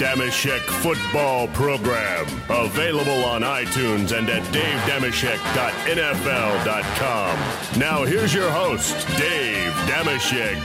Dameshek Football Program. Available on iTunes and at davedamashek.nfl.com. Now here's your host, Dave Dameshek.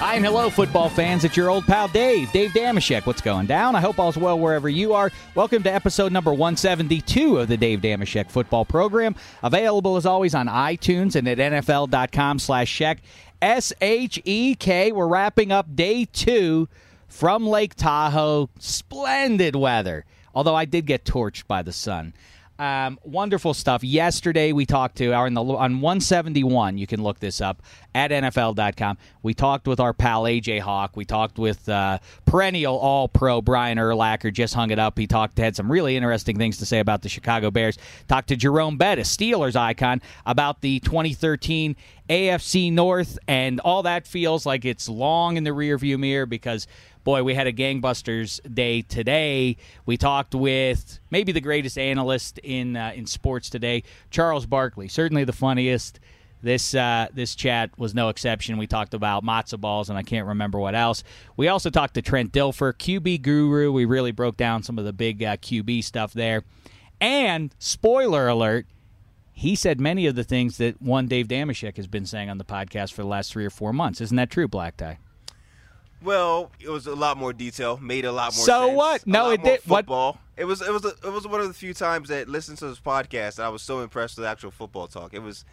Hi and hello, football fans. It's your old pal Dave, Dave Dameshek. What's going down? I hope all's well wherever you are. Welcome to episode number 172 of the Dave Dameshek football program. Available as always on iTunes and at NFL.com slash Shek. S H E K. We're wrapping up day two from Lake Tahoe. Splendid weather. Although I did get torched by the sun. Um, wonderful stuff. Yesterday we talked to our in the on 171. You can look this up at NFL.com. We talked with our pal AJ Hawk. We talked with uh, perennial All Pro Brian Urlacher. Just hung it up. He talked had some really interesting things to say about the Chicago Bears. Talked to Jerome Bettis, Steelers icon, about the 2013 AFC North, and all that feels like it's long in the rearview mirror because boy, we had a gangbusters day today. We talked with maybe the greatest analyst in uh, in sports today, Charles Barkley. Certainly the funniest. This uh, this chat was no exception. We talked about matzo balls, and I can't remember what else. We also talked to Trent Dilfer, QB guru. We really broke down some of the big uh, QB stuff there. And spoiler alert, he said many of the things that one Dave Dameshek has been saying on the podcast for the last three or four months. Isn't that true, Black Tie? Well, it was a lot more detail, made a lot more. So sense, what? No, it did- what- Football. It was it was a, it was one of the few times that listened to this podcast I was so impressed with actual football talk. It was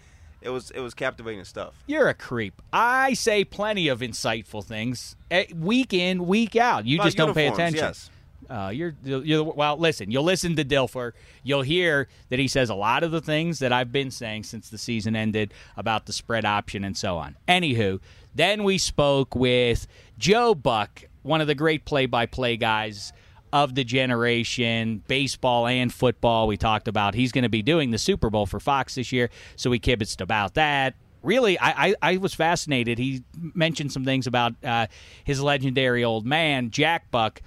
it was it was captivating stuff. You're a creep. I say plenty of insightful things eh, week in, week out. You About just don't pay attention. yes. Uh, you're, you're well. Listen, you'll listen to Dilfer. You'll hear that he says a lot of the things that I've been saying since the season ended about the spread option and so on. Anywho, then we spoke with Joe Buck, one of the great play-by-play guys of the generation, baseball and football. We talked about he's going to be doing the Super Bowl for Fox this year, so we kibitzed about that really, I, I, I was fascinated. He mentioned some things about uh, his legendary old man, Jack Buck,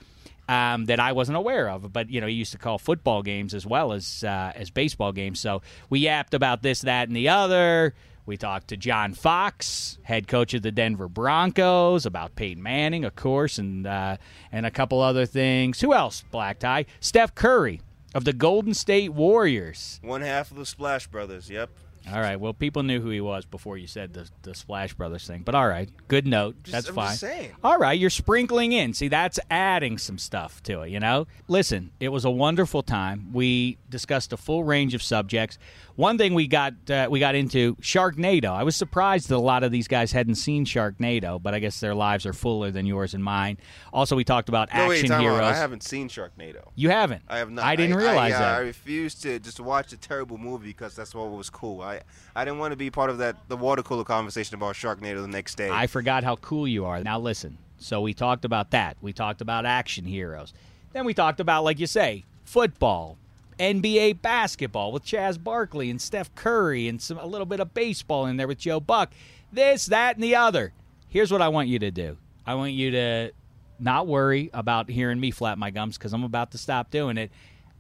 um, that I wasn't aware of. But you know, he used to call football games as well as uh, as baseball games. So we yapped about this, that, and the other. We talked to John Fox, head coach of the Denver Broncos, about Peyton Manning, of course, and uh, and a couple other things. Who else? Black tie. Steph Curry of the Golden State Warriors. One half of the Splash Brothers. Yep. All right. Well, people knew who he was before you said the, the Splash Brothers thing. But all right. Good note. Just- that's I'm fine. saying. All right. You're sprinkling in. See, that's adding some stuff to it, you know? Listen, it was a wonderful time. We discussed a full range of subjects. One thing we got uh, we got into Sharknado. I was surprised that a lot of these guys hadn't seen Sharknado, but I guess their lives are fuller than yours and mine. Also, we talked about No, action out. heroes. I haven't seen Sharknado. you haven't. I have not. I didn't realize yeah, that. I refused to just watch a terrible movie because that's what was cool. I I didn't want to be part of that the water cooler conversation about Sharknado the next day. I forgot how cool you are. Now listen. So we talked about that. We talked about action heroes. Then we talked about, like you say, football, NBA basketball with Chaz Barkley and Steph Curry, and some a little bit of baseball in there with Joe Buck. This, that, and the other. Here's what I want you to do. I want you to not worry about hearing me flap my gums because I'm about to stop doing it.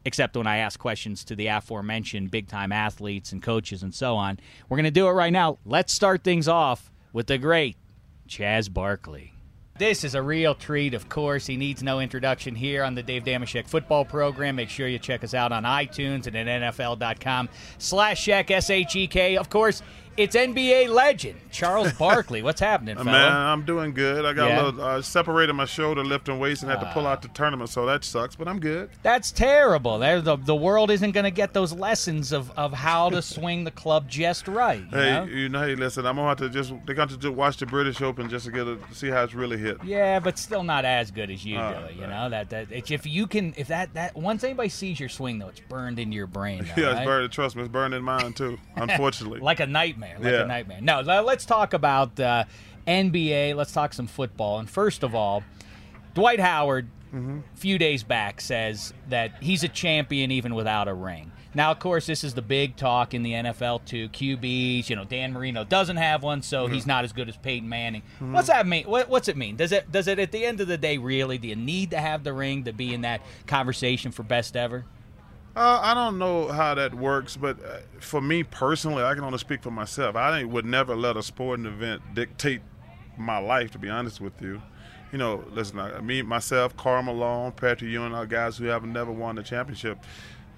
Except when I ask questions to the aforementioned big time athletes and coaches and so on. We're going to do it right now. Let's start things off with the great Chaz Barkley. This is a real treat, of course. He needs no introduction here on the Dave Dameshek football program. Make sure you check us out on iTunes and at NFL.com slash Shek, S-H-E-K. Of course, it's NBA legend Charles Barkley. What's happening, fella? Man, I'm doing good. I got Yeah. a little uh, separated my shoulder lifting weights and had to pull out the tournament, so that sucks. But I'm good. That's terrible. The, the world isn't going to get those lessons of, of how to swing the club just right. You Hey, know? you know, hey, listen, I'm gonna have to just they're gonna just watch the British Open just to get a, see how it's really hit. Yeah, but still not as good as you Oh, do it. You know that that it's, if you can if that that once anybody sees your swing though, it's burned into your brain. though, Yeah, right? it's burned. Trust me, it's burned in mine too. Unfortunately. like a nightmare, like Yeah. a nightmare. No, le- let's talk about uh, NBA. Let's talk some football. And first of all, Dwight Howard, Mm-hmm. a few days back, says that he's a champion even without a ring. Now, of course, this is the big talk in the NFL too. QBs, you know, Dan Marino doesn't have one, so Mm-hmm. he's not as good as Peyton Manning. What's that mean? What, what's it mean? Does it does it at the end of the day really? Do you need to have the ring to be in that conversation for best ever? Uh, I don't know how that works, but uh, for me personally, I can only speak for myself. I would never let a sporting event dictate my life, to be honest with you. You know, listen, I, me, myself, Karl Malone, Patrick Ewing, our guys who have never won the championship.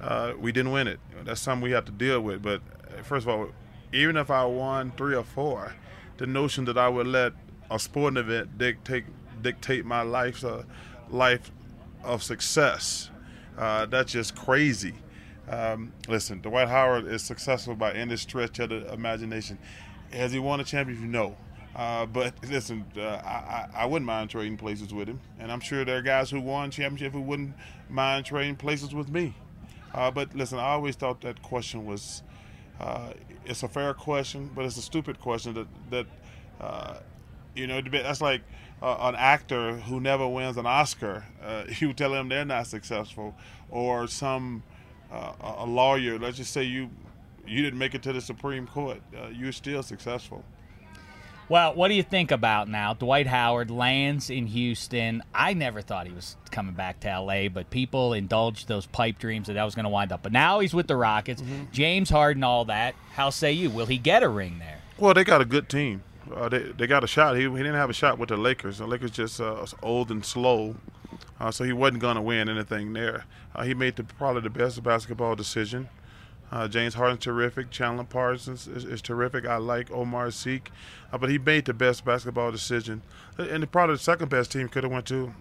Uh, we didn't win it. That's something we have to deal with. But uh, first of all, even if I won three or four, the notion that I would let a sporting event dictate dictate my life's uh, life of success, uh, that's just crazy. Um, listen, Dwight Howard is successful by any stretch of the imagination. Has he won a championship? No. Uh, but listen, uh, I, I wouldn't mind trading places with him, and I'm sure there are guys who won championship who wouldn't mind trading places with me. Uh, but listen, I always thought that question was, uh, it's a fair question, but it's a stupid question that that, uh, you know, that's like uh, an actor who never wins an Oscar. Uh, you tell them they're not successful, or some uh, a lawyer. Let's just say you you didn't make it to the Supreme Court. Uh, you're still successful. Well, what do you think about now? Dwight Howard lands in Houston. I never thought he was coming back to LA, but people indulged those pipe dreams that that was going to wind up. But now he's with the Rockets. James Harden, all that. How say you? Will he get a ring there? Well, they got a good team. Uh, they, they got a shot. He, he didn't have a shot with the Lakers. The Lakers just uh, old and slow, uh, so he wasn't going to win anything there. Uh, he made the, probably the best basketball decision. Uh, James Harden's terrific. Chandler Parsons is, is terrific. I like Omer Asik, uh, but he made the best basketball decision. And probably the second best team could have went to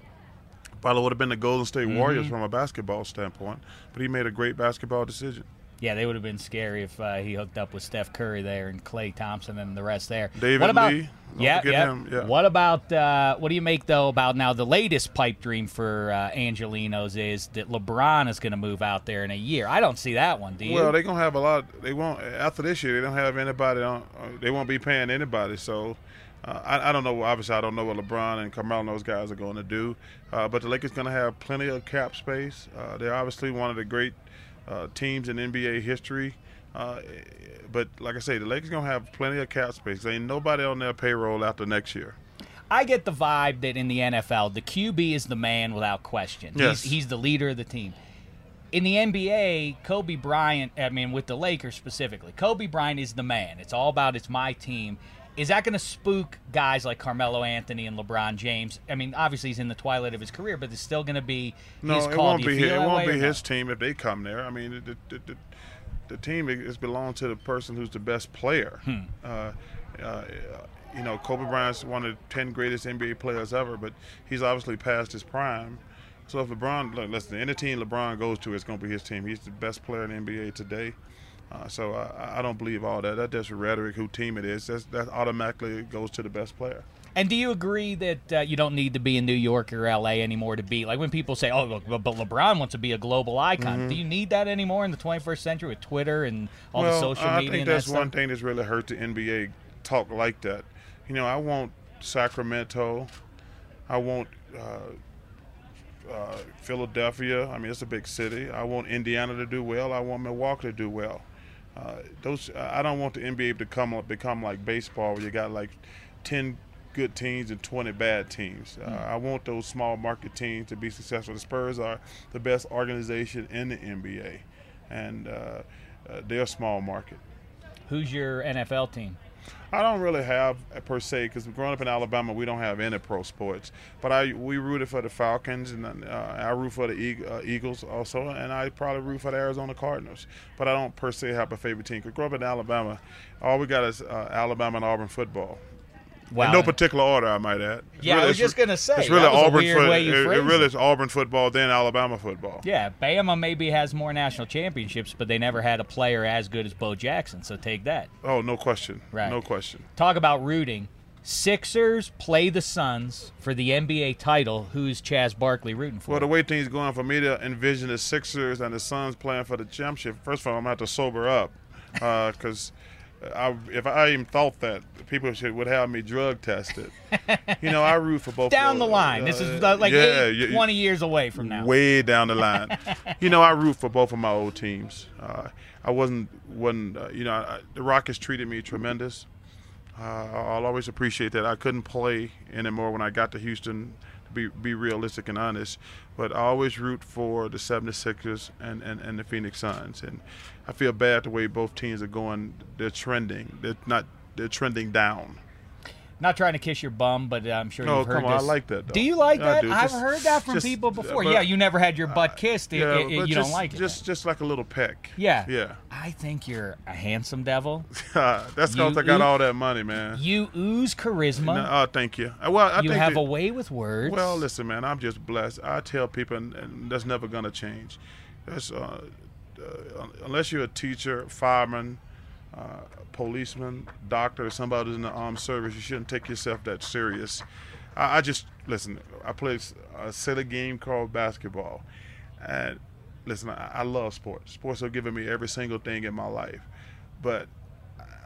probably would have been the Golden State Warriors from a basketball standpoint. But he made a great basketball decision. Yeah, they would have been scary if uh, he hooked up with Steph Curry there and Klay Thompson and the rest there. David what about, Lee. Yeah, yeah. yeah. What about uh, what do you make though about now the latest pipe dream for uh, Angelinos is that LeBron is going to move out there in a year. I don't see that one. Do you? Well, they're gonna have a lot. They won't after this year. They don't have anybody on. They won't be paying anybody. So uh, I, I don't know. Obviously, I don't know what LeBron and Carmelo and those guys are going to do. Uh, but the Lakers gonna have plenty of cap space. Uh, they're obviously one of the great uh, teams in NBA history. Uh, but like I say, the Lakers gonna have plenty of cap space. There ain't nobody on their payroll after next year. I get the vibe that in the NFL, the QB is the man without question. Yes. He's, he's the leader of the team. In the NBA, Kobe Bryant, I mean, with the Lakers specifically, Kobe Bryant is the man. It's all about it's my team. Is that going to spook guys like Carmelo Anthony and LeBron James? I mean, obviously he's in the twilight of his career, but it's still going to be No, his it call. won't be. His, it won't be his team if they come there. I mean, the, the, the, the team is belong to the person who's the best player. Hmm. Uh, uh, you know, Kobe Bryant's one of the ten greatest NBA players ever, but he's obviously past his prime. So if LeBron, listen, any team LeBron goes to, it's going to be his team. He's the best player in the NBA today. Uh, so I, I don't believe all that. That's just rhetoric. Who team it is? That's, that automatically goes to the best player. And do you agree that uh, you don't need to be in New York or LA anymore to be like when people say, "Oh, look, but LeBron wants to be a global icon." Do you need that anymore in the 21st century with Twitter and all Mm-hmm. well, the social media? I think that's that one thing that's really hurt the NBA talk like that. You know, I want Sacramento, I want uh, uh, Philadelphia. I mean, it's a big city. I want Indiana to do well. I want Milwaukee to do well. Uh, those I don't want the NBA to come become like baseball, where you got like ten good teams and 20 bad teams. Uh, I want those small market teams to be successful. The Spurs are the best organization in the NBA, and uh, uh, they're a small market. Who's your NFL team? I don't really have per se because growing up in Alabama, we don't have any pro sports. But I we rooted for the Falcons and uh, I root for the uh, Eagles also, and I probably root for the Arizona Cardinals. But I don't per se have a favorite team. Cause growing up in Alabama, all we got is uh, Alabama and Auburn football. Wow. In no particular order, I might add. It's yeah, really, I was just gonna say. It's really Auburn football. It, it really is Auburn football, then Alabama football. Yeah, Bama maybe has more national championships, but they never had a player as good as Bo Jackson. So take that. Oh, no question. Right. No question. Talk about rooting. Sixers play the Suns for the NBA title. Who's Chaz Barkley rooting for? Well, the way things going for me to envision the Sixers and the Suns playing for the championship. First of all, I'm gonna have to sober up because. Uh, I, if I even thought that people should would have me drug tested, you know, I root for both. Of them. Down the line, uh, this is uh, like yeah, eight, 20 years away from now. Way down the line, you know, I root for both of my old teams. Uh, I wasn't wasn't uh, you know I, the Rockets treated me tremendous. Uh, I'll always appreciate that. I couldn't play anymore when I got to Houston be be realistic and honest. But I always root for the 76ers and, and, and the Phoenix Suns. And I feel bad the way both teams are going. They're trending. They're not. They're trending down. Not trying to kiss your bum, but I'm sure no, you've heard come on, this. I like that. Though. Do you like that? I've heard that from just, people before. But, yeah, you never had your butt kissed. Uh, yeah, it, you just, don't like it. Just, just like a little peck. Yeah, yeah. I think you're a handsome devil. That's because I got all that money, man. You ooze charisma. No, oh, thank you. Uh, well, I you have that, a way with words. Well, listen, man, I'm just blessed. I tell people, and, and that's never gonna change. That's uh, uh, unless you're a teacher, fireman uh, policeman, doctor, or somebody in the armed service, you shouldn't take yourself that serious. I, I just listen. I play a silly game called basketball, and listen, I, I love sports. Sports have given me every single thing in my life, but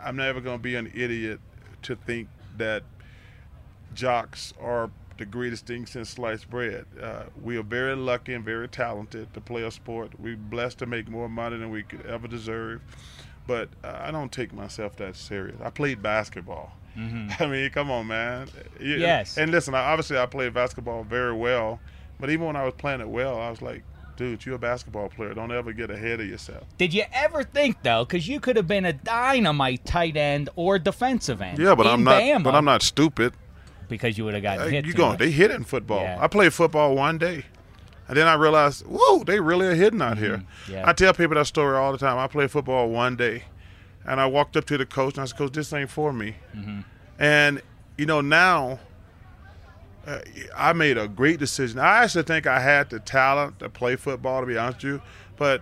I'm never going to be an idiot to think that jocks are the greatest thing since sliced bread. Uh, we are very lucky and very talented to play a sport. We're blessed to make more money than we could ever deserve but uh, I don't take myself that serious. I played basketball. Mm-hmm. I mean, come on, man. Yes. And listen, obviously I played basketball very well, but even when I was playing it well, I was like, dude, you're a basketball player. Don't ever get ahead of yourself. Did you ever think though, because you could have been a dynamite tight end or defensive end? Yeah, but I'm not. Bama, but I'm not stupid. Because you would have gotten hit. You going? They hit in football. Yeah. I played football one day. And then I realized, whoa, they really are hitting out mm-hmm. here. Yeah. I tell people that story all the time. I played football one day and I walked up to the coach and I said, Coach, this ain't for me. Mm-hmm. And, you know, now uh, I made a great decision. I actually think I had the talent to play football, to be honest with you, but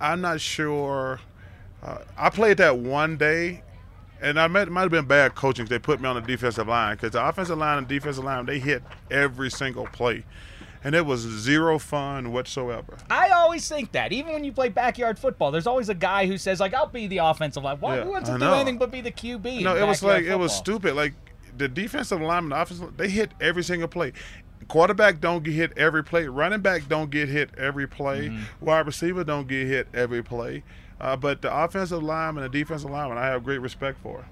I'm not sure. Uh, I played that one day, and I might, might have been bad coaching. Because they put me on the defensive line because the offensive line and defensive line, they hit every single play and it was zero fun whatsoever. I always think that, even when you play backyard football, there's always a guy who says like, "I'll be the offensive line." Why? Yeah, who wants to do anything but be the QB? No, it was like football? it was stupid. Like the defensive lineman, the offensive, they hit every single play. Quarterback don't get hit every play. Running back don't get hit every play. Mm-hmm. Wide receiver don't get hit every play. Uh, but the offensive lineman and the defensive lineman, I have great respect for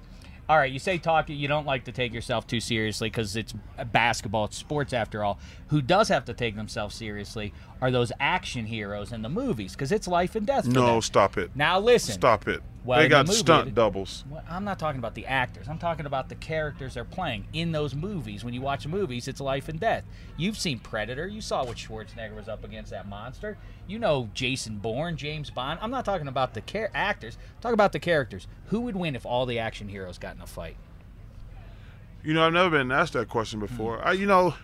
all right, you say talk, you don't like to take yourself too seriously because it's basketball, it's sports after all. Who does have to take themselves seriously are those action heroes in the movies because it's life and death. no, them. stop it. Now listen. Stop it. Well, they got the movie, stunt doubles. Well, I'm not talking about the actors. I'm talking about the characters they're playing in those movies. When you watch movies, it's life and death. You've seen Predator. You saw what Schwarzenegger was up against that monster. You know Jason Bourne, James Bond. I'm not talking about the char- actors. I'm about the characters. Who would win if all the action heroes got in a fight? You know, I've never been asked that question before. Mm-hmm. I, you know,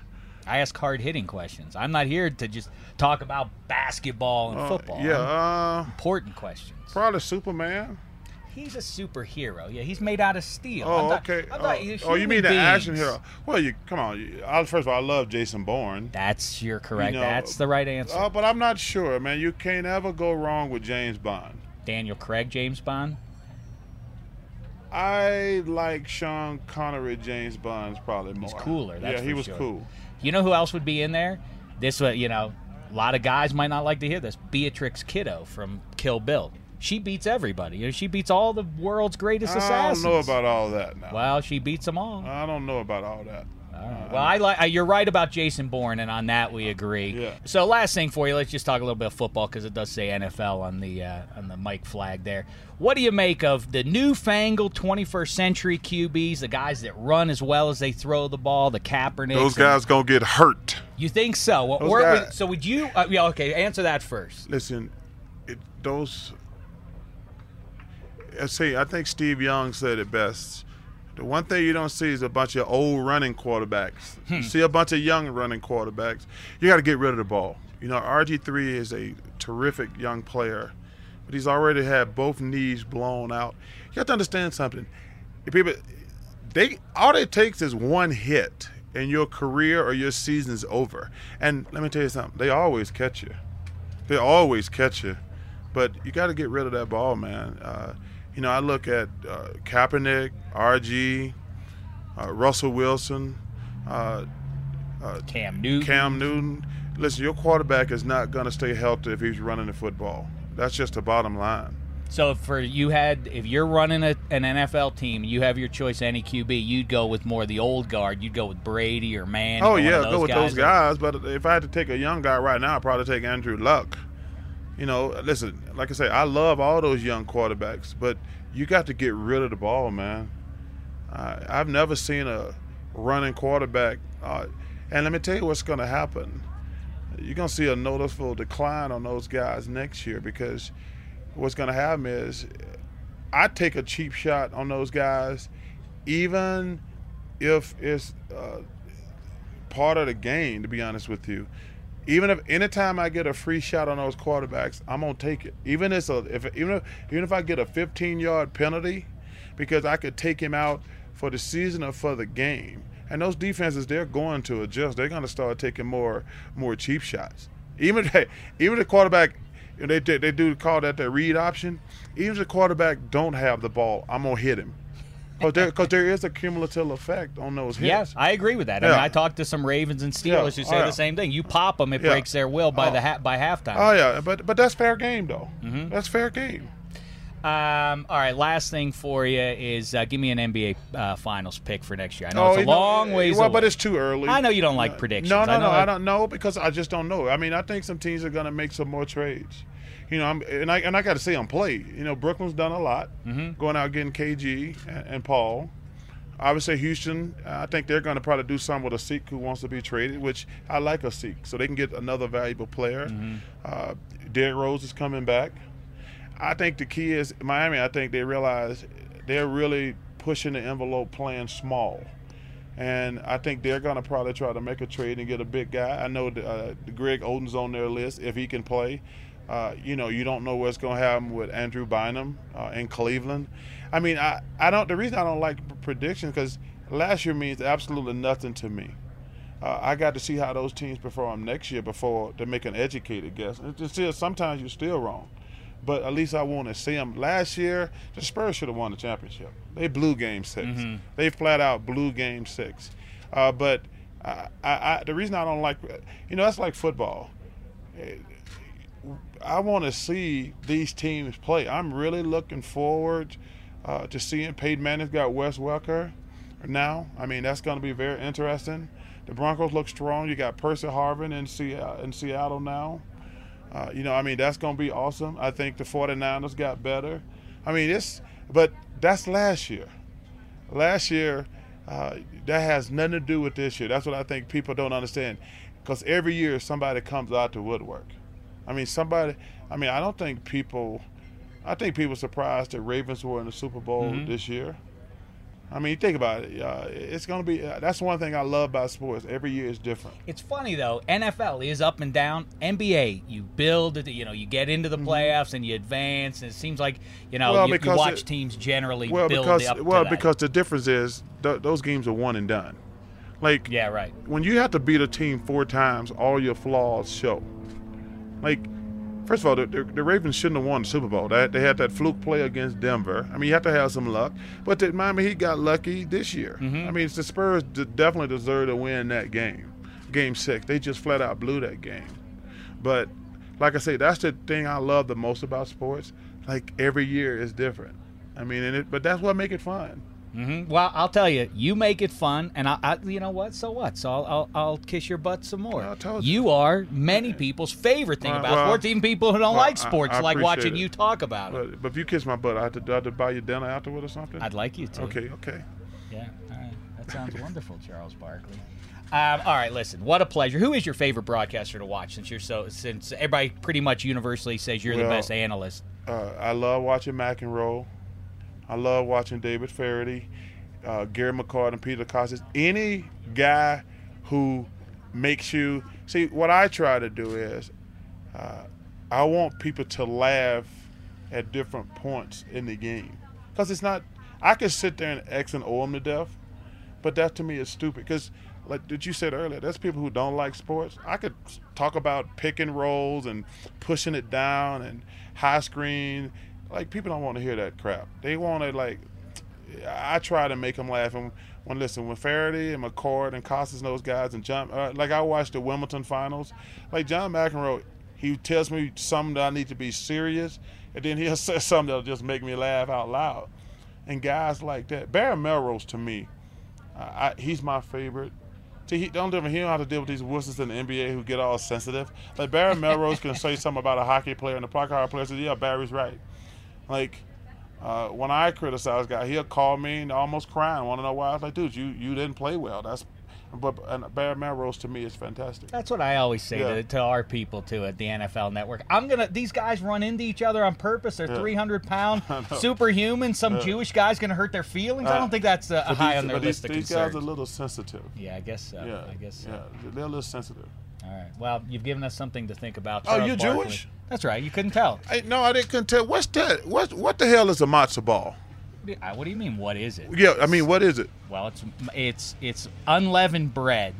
I ask hard hitting questions. I'm not here to just talk about basketball and uh, football. Yeah, uh, important questions. Probably Superman. He's a superhero. Yeah, he's made out of steel. Oh, not, okay. oh, oh, you mean the beings. action hero? Well, you come on. You, I, first of all, I love Jason Bourne. That's you're correct. You know, That's the right answer. Uh, but I'm not sure, man. You can't ever go wrong with James Bond. Daniel Craig, James Bond. I like Sean Connery. James Bond's probably more. He's cooler. yeah, he was sure. cool. You know who else would be in there? this you know a lot of guys might not like to hear this. Beatrix Kiddo from Kill Bill. She beats everybody. You know, she beats all the world's greatest assassins. I don't know about all that now. Well, she beats them all. I don't know about all that. Well, I like. uh, You're right about Jason Bourne, and on that we agree. Yeah. So, last thing for you, let's just talk a little bit of football because it does say NFL on the uh, on the mic flag there. What do you make of the newfangled 21st century QBs, the guys that run as well as they throw the ball, the Kaepernick? Those guys gonna get hurt. You think so? What, guys- so would you? Uh, yeah, okay. Answer that first. Listen, it, those. I see. I think Steve Young said it best. The one thing you don't see is a bunch of old running quarterbacks. You see a bunch of young running quarterbacks. You got to get rid of the ball. You know, RG3 is a terrific young player, but he's already had both knees blown out. You have to understand something. If People, they all it takes is one hit, and your career or your season is over. And let me tell you something. They always catch you. They always catch you, but you got to get rid of that ball, man. Uh, you know, I look at uh, Kaepernick, RG, uh, Russell Wilson, uh, Cam Newton. Cam Newton. Listen, your quarterback is not going to stay healthy if he's running the football. That's just the bottom line. So for you had if you're running a, an NFL team, you have your choice any QB, you'd go with more of the old guard. You'd go with Brady or Manning. Oh yeah, go with those guys. guys. But if I had to take a young guy right now, I'd probably take Andrew Luck. You know, listen, like I say, I love all those young quarterbacks, but you got to get rid of the ball, man. Uh, I've never seen a running quarterback. Uh, and let me tell you what's going to happen. You're going to see a noticeable decline on those guys next year because what's going to happen is I take a cheap shot on those guys, even if it's uh, part of the game. To be honest with you, even if anytime I get a free shot on those quarterbacks, I'm gonna take it. Even if, a, if even if even if I get a 15 yard penalty, because I could take him out for the season or for the game. And those defenses, they're going to adjust. They're to start taking more more cheap shots. Even hey, even the quarterback, they they do call that the read option. Even if the quarterback don't have the ball, I'm gonna hit him. Because there, there is a cumulative effect on those hits. Yes, I agree with that. I mean, I talked to some Ravens and Steelers Yeah. who say Oh, yeah. the same thing. You pop them, it Yeah. breaks their will by Oh. the ha- by halftime. Oh yeah, but but that's fair game though. Mm-hmm. That's fair game. Um, all right, last thing for you is uh, give me an NBA uh, Finals pick for next year. I know Oh, it's a you know, long ways Well, away. but it's too early. I know you don't like predictions. No, I no, know no. that- I don't know because I just don't know. I mean, I think some teams are going to make some more trades. You know, I'm, and I and I got to see them play. You know, Brooklyn's done a lot, Mm-hmm. going out getting KG and, and Paul. Say Houston. I think they're going to probably do something with Asik who wants to be traded, which I like Asik, so they can get another valuable player. Mm-hmm. Uh, Derrick Rose is coming back. I think the key is Miami. I think they realize they're really pushing the envelope, playing small, and I think they're going to probably try to make a trade and get a big guy. I know the, uh, the Greg Oden's on their list if he can play. Uh, you know, you don't know what's going to happen with Andrew Bynum uh, in Cleveland. I mean, I, I don't. The reason I don't like predictions because last year means absolutely nothing to me. Uh, I got to see how those teams perform next year before they make an educated guess. And it's still, sometimes you're still wrong, but at least I want to see them. Last year, the Spurs should have won the championship. They blew Game 6 They flat out blew Game Six. Uh, but I, I, the reason I don't like, you know, that's like football. I want to see these teams play. I'm really looking forward uh, to seeing Peyton Manning's got Wes Welker now. I mean, that's going to be very interesting. The Broncos look strong. You got Percy Harvin in, Se- in Seattle now. Uh, you know, I mean, that's going to be awesome. I think the 49ers got better. I mean, it's, but that's last year. Last year, uh, that has nothing to do with this year. That's what I think people don't understand. Because every year somebody comes out to woodwork. I mean, somebody, I mean, I don't think people, I think people surprised that Ravens were in the Super Bowl this year. I mean, think about it. Uh, it's going to be, uh, that's one thing I love about sports. Every year is different. It's funny though. NFL is up and down. NBA, you build. You know, you get into the playoffs and you advance, and it seems like you know Mm-hmm. Well, you, you watch it- teams generally Well, build because, up well, because the difference is th- those games are one and done. Like, yeah, right. when you have to beat a team four times, all your flaws show. Like, first of all, the, the, the Ravens shouldn't have won the Super Bowl. They, they had that fluke play against Denver. I mean, you have to have some luck. But the Miami Heat got lucky this year. Mm-hmm. I mean, the Spurs d- definitely deserve to win that game. game six. They just flat out blew that game. But like I say, that's the thing I love the most about sports. Like every year is different. I mean, and it, but that's what make it fun. Mm-hmm. Well, I'll tell you, you make it fun, and I, I you know what? So what? So I'll, I'll, I'll kiss your butt some more. I you. you. are many people's favorite thing Well, about well, sports, even people who don't well, like sports, I like watching it. you talk about it. But, but if you kiss my butt, I have to, I have to buy you dinner afterward or something. I'd like you to. Okay, okay. Yeah, all right. That sounds wonderful, Charles Barkley. Um, all right, listen. What a pleasure. Who is your favorite broadcaster to watch? Since you're so, since everybody pretty much universally says you're the best analyst. Uh, I love watching McEnroe. I love watching David Feherty, uh, Gary McCord, and Peter Costas. Any guy who makes you see what I try to do is uh, I want people to laugh at different points in the game because it's not. I could sit there and X and O them to death, but that to me is stupid because. Like that you said earlier, there's people who don't like sports. I could talk about pick and rolls and pushing it down and high screen. Like people don't want to hear that crap. They want to like. I try to make them laugh. And when listen, when Feherty and McCord and Costas and those guys and John, uh, like I watched the Wimbledon finals. Like John McEnroe, he tells me something that I need to be serious, and then he'll say something that'll just make me laugh out loud. And guys like that, Barry Melrose to me, uh, I, he's my favorite. See, he don't he don't have to deal with these wusses in the NBA who get all sensitive. Like Barry Melrose can say something about a hockey player, and the hockey player says, "Yeah, Barry's right." Like uh, when I criticize a guy, he'll call me and almost crying, want to know why. I was like, "Dude, you you didn't play well." That's but and Barry Melrose to me is fantastic. That's what I always say Yeah. to, to our people too at the NFL Network. I'm gonna. These guys run into each other on purpose. They're Yeah. 300 pound I superhuman. Some Yeah. Jewish guy's gonna hurt their feelings. I Uh, don't think that's uh, But high these- on their list these, of these concerns. guys are a little sensitive. yeah, I guess so. Yeah, I guess so. Yeah, they're a little sensitive. All right. Well, you've given us something to think about. Oh, you're Barkley. Jewish? That's right. You couldn't tell. Hey, no, I didn't couldn't tell. What's that? What what the hell is a matzo ball? What do you mean? What is it? Yeah, I mean, what is it? Well, it's it's it's unleavened bread.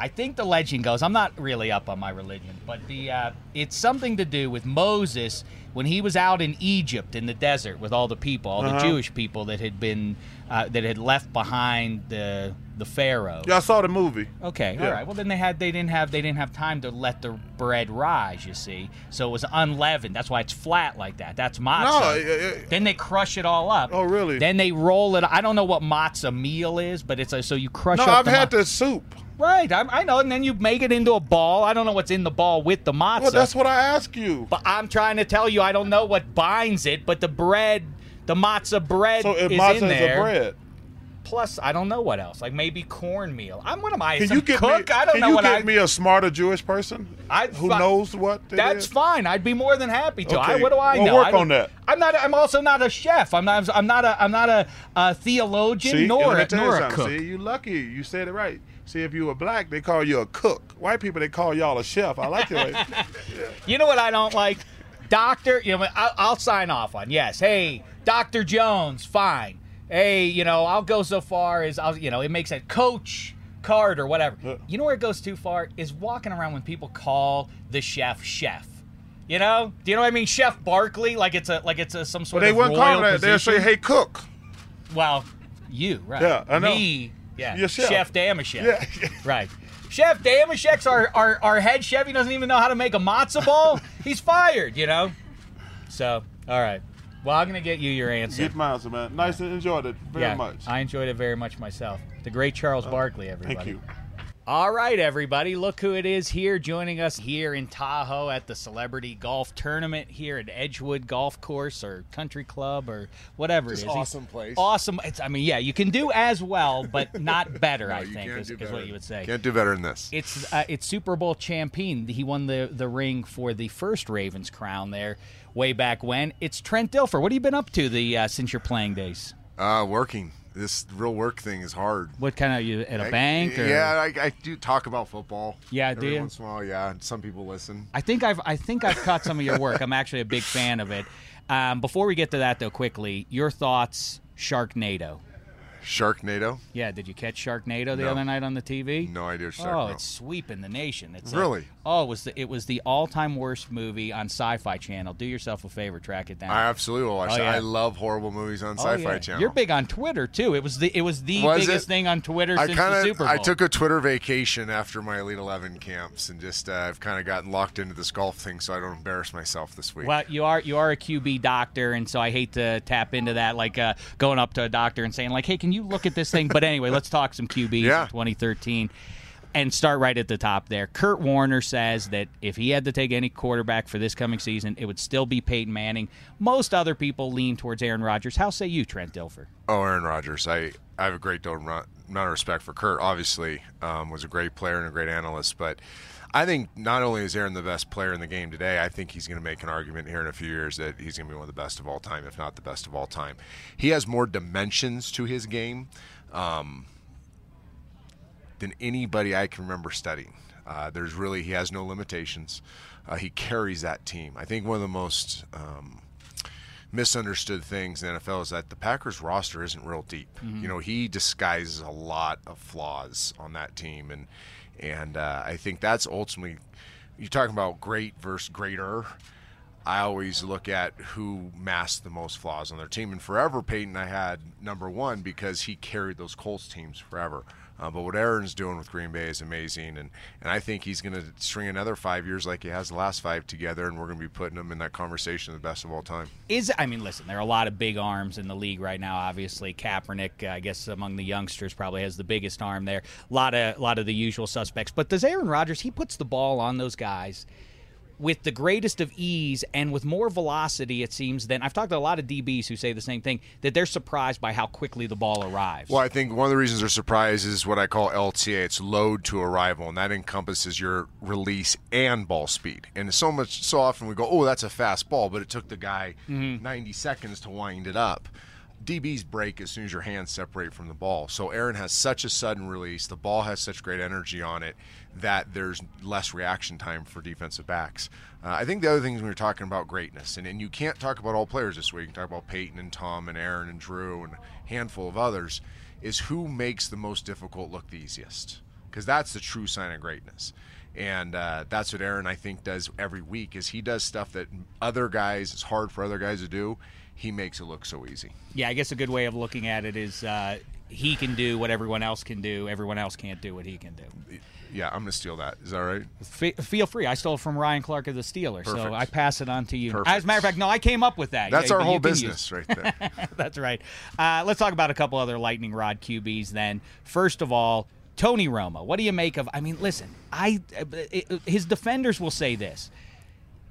I think the legend goes. I'm not really up on my religion, but the uh, it's something to do with Moses when he was out in Egypt in the desert with all the people, all the Uh-huh. Jewish people that had been uh, that had left behind the the Pharaoh. Yeah, I saw the movie. Okay, all Yeah. right. Well, then they had they didn't have they didn't have time to let the bread rise. You see, so it was unleavened. That's why it's flat like that. That's matzah. No, it- it- then they crush it all up. Oh, really? Then they roll it. I don't know what matzah meal is, but it's a, so you crush. No, up I've the had ma- the soup. Right, I, I know. And then you make it into a ball. I don't know what's in the ball with the matzah. Well, that's what I ask you. But I'm trying to tell you, I don't know what binds it, but the bread, the matzah bread So is matzah in is there. a bread, Plus, I don't know what else. Like maybe cornmeal. I'm what am I? can you get cook? me? I don't know you what get I. me a smarter Jewish person I- who knows what? That's is? fine. I'd be more than happy to. I, Okay. what do I Well, know? work I on that. I'm not. I'm also not a chef. I'm not. I'm not a. I'm not a, a theologian See, nor a, nor a cook. See, you lucky. You said it right. See, if you were black, they call you a cook. White people, they call y'all a chef. I like it. You know what I don't like? Doctor, you know, I'll, I'll sign off on. Yes. Hey, Dr. Jones, fine. Hey, you know, I'll go so far as I'll, you know, it makes it Coach Card or whatever. Yeah. You know where it goes too far is walking around when people call the chef chef. You know? Do you know what I mean? Chef Barkley, like it's a like it's a some sort they of wouldn't royal call that. They'll say, "Hey, cook." Well, you, right? Yeah, I know. Me, yeah. You're chef. Dameshek. Yeah. Right. Chef Dameshek's our, our our head chef. He doesn't even know how to make a matzo ball. He's fired. You know. So, all right. Well, I'm gonna get you your answer. Get mine, man. Nice and enjoyed it very yeah, much. I enjoyed it very much myself. The great Charles Barkley, everybody. Thank you. All right, everybody. Look who it is here joining us here in Tahoe at the Celebrity Golf Tournament here at Edgewood Golf Course or Country Club or whatever Just it is. awesome place. Awesome. It's, I mean, yeah, you can do as well, but not better. No, I think is, do is what you would say. Can't do better than this. It's uh, it's Super Bowl champion. He won the the ring for the first Ravens crown there way back when. It's Trent Dilfer. What have you been up to the uh, since your playing days? Uh, working. This real work thing is hard. What kind of you at a I- bank? Or? Yeah, I, I do talk about football. Yeah, every do you? once in a while. Yeah, and some people listen. I think I've I think I've caught some of your work. I'm actually a big fan of it. Um, before we get to that though, quickly, your thoughts, Sharknado. Sharknado. Yeah, did you catch Sharknado the No. other night on the TV? No idea. what Oh, it's sweeping the nation. It's Really? Oh, it was the it was the all time worst movie on Sci-Fi Channel. Do yourself a favor, track it down. I absolutely will watch Oh, that. yeah. I love horrible movies on Oh, Sci-Fi yeah. Channel. You're big on Twitter too. It was the it was the Was biggest it? thing on Twitter I since kind the of Super Bowl. I took a Twitter vacation after my Elite Eleven camps, and just uh, I've kind of gotten locked into this golf thing, so I don't embarrass myself this week. Well, you are you are a QB doctor, and so I hate to tap into that, like uh, going up to a doctor and saying, like, "Hey, can you look at this thing?" But anyway, let's talk some QBs Yeah. in 2013, and start right at the top there. Kurt Warner says that if he had to take any quarterback for this coming season, it would still be Peyton Manning. Most other people lean towards Aaron Rodgers. How say you, Trent Dilfer? Oh, Aaron Rodgers. I, I have a great deal of amount amount of respect for Kurt. Obviously, um, was a great player and a great analyst. But I think not only is Aaron the best player in the game today, I think he's going to make an argument here in a few years that he's going to be one of the best of all time, if not the best of all time. He has more dimensions to his game um, than anybody I can remember studying. Uh, there's really he has no limitations. Uh, he carries that team. I think one of the most um, misunderstood things in the NFL is that the Packers roster isn't real deep. You know, he disguises a lot of flaws on that team, and and uh, I think that's ultimately you're talking about great versus greater. I always look at who masked the most flaws on their team, and forever Peyton I had number one because he carried those Colts teams forever. Uh, but what Aaron's doing with Green Bay is amazing, and, and I think he's going to string another five years like he has the last five together, and we're going to be putting him in that conversation of the best of all time. Is I mean, listen, there are a lot of big arms in the league right now. Obviously, Kaepernick, uh, I guess among the youngsters, probably has the biggest arm there. A lot of a lot of the usual suspects. But does Aaron Rodgers? He puts the ball on those guys with the greatest of ease and with more velocity. It seems than I've talked to a lot of DBs who say the same thing that they're surprised by how quickly the ball arrives. Well, I think one of the reasons they're surprised is what I call LTA. It's load to arrival, and that encompasses your release and ball speed. And so much, so often we go, "Oh, that's a fast ball," but it took the guy mm-hmm. 90 seconds to wind it up. DBs break as soon as your hands separate from the ball. So Aaron has such a sudden release. The ball has such great energy on it that there's less reaction time for defensive backs. Uh, I think the other things when you're talking about greatness, and, and you can't talk about all players this way. You can talk about Peyton and Tom and Aaron and Drew and a handful of others, is who makes the most difficult look the easiest. Because that's the true sign of greatness. And uh, that's what Aaron, I think, does every week is he does stuff that other guys, it's hard for other guys to do. He makes it look so easy. yeah, I guess a good way of looking at it is uh, he can do what everyone else can do. Everyone else can't do what he can do. Yeah, I'm going to steal that. Is that right? Fe feel free. I stole it from Ryan Clark of the Steelers, so I pass it on to you. Perfect. As a matter of fact, no, I came up with that. That's Yeah, our whole business right there. That's right. Uh, let's talk about a couple other lightning rod QBs then. First of all, Tony Romo. What do you make of? I mean, listen, I it, his defenders will say this.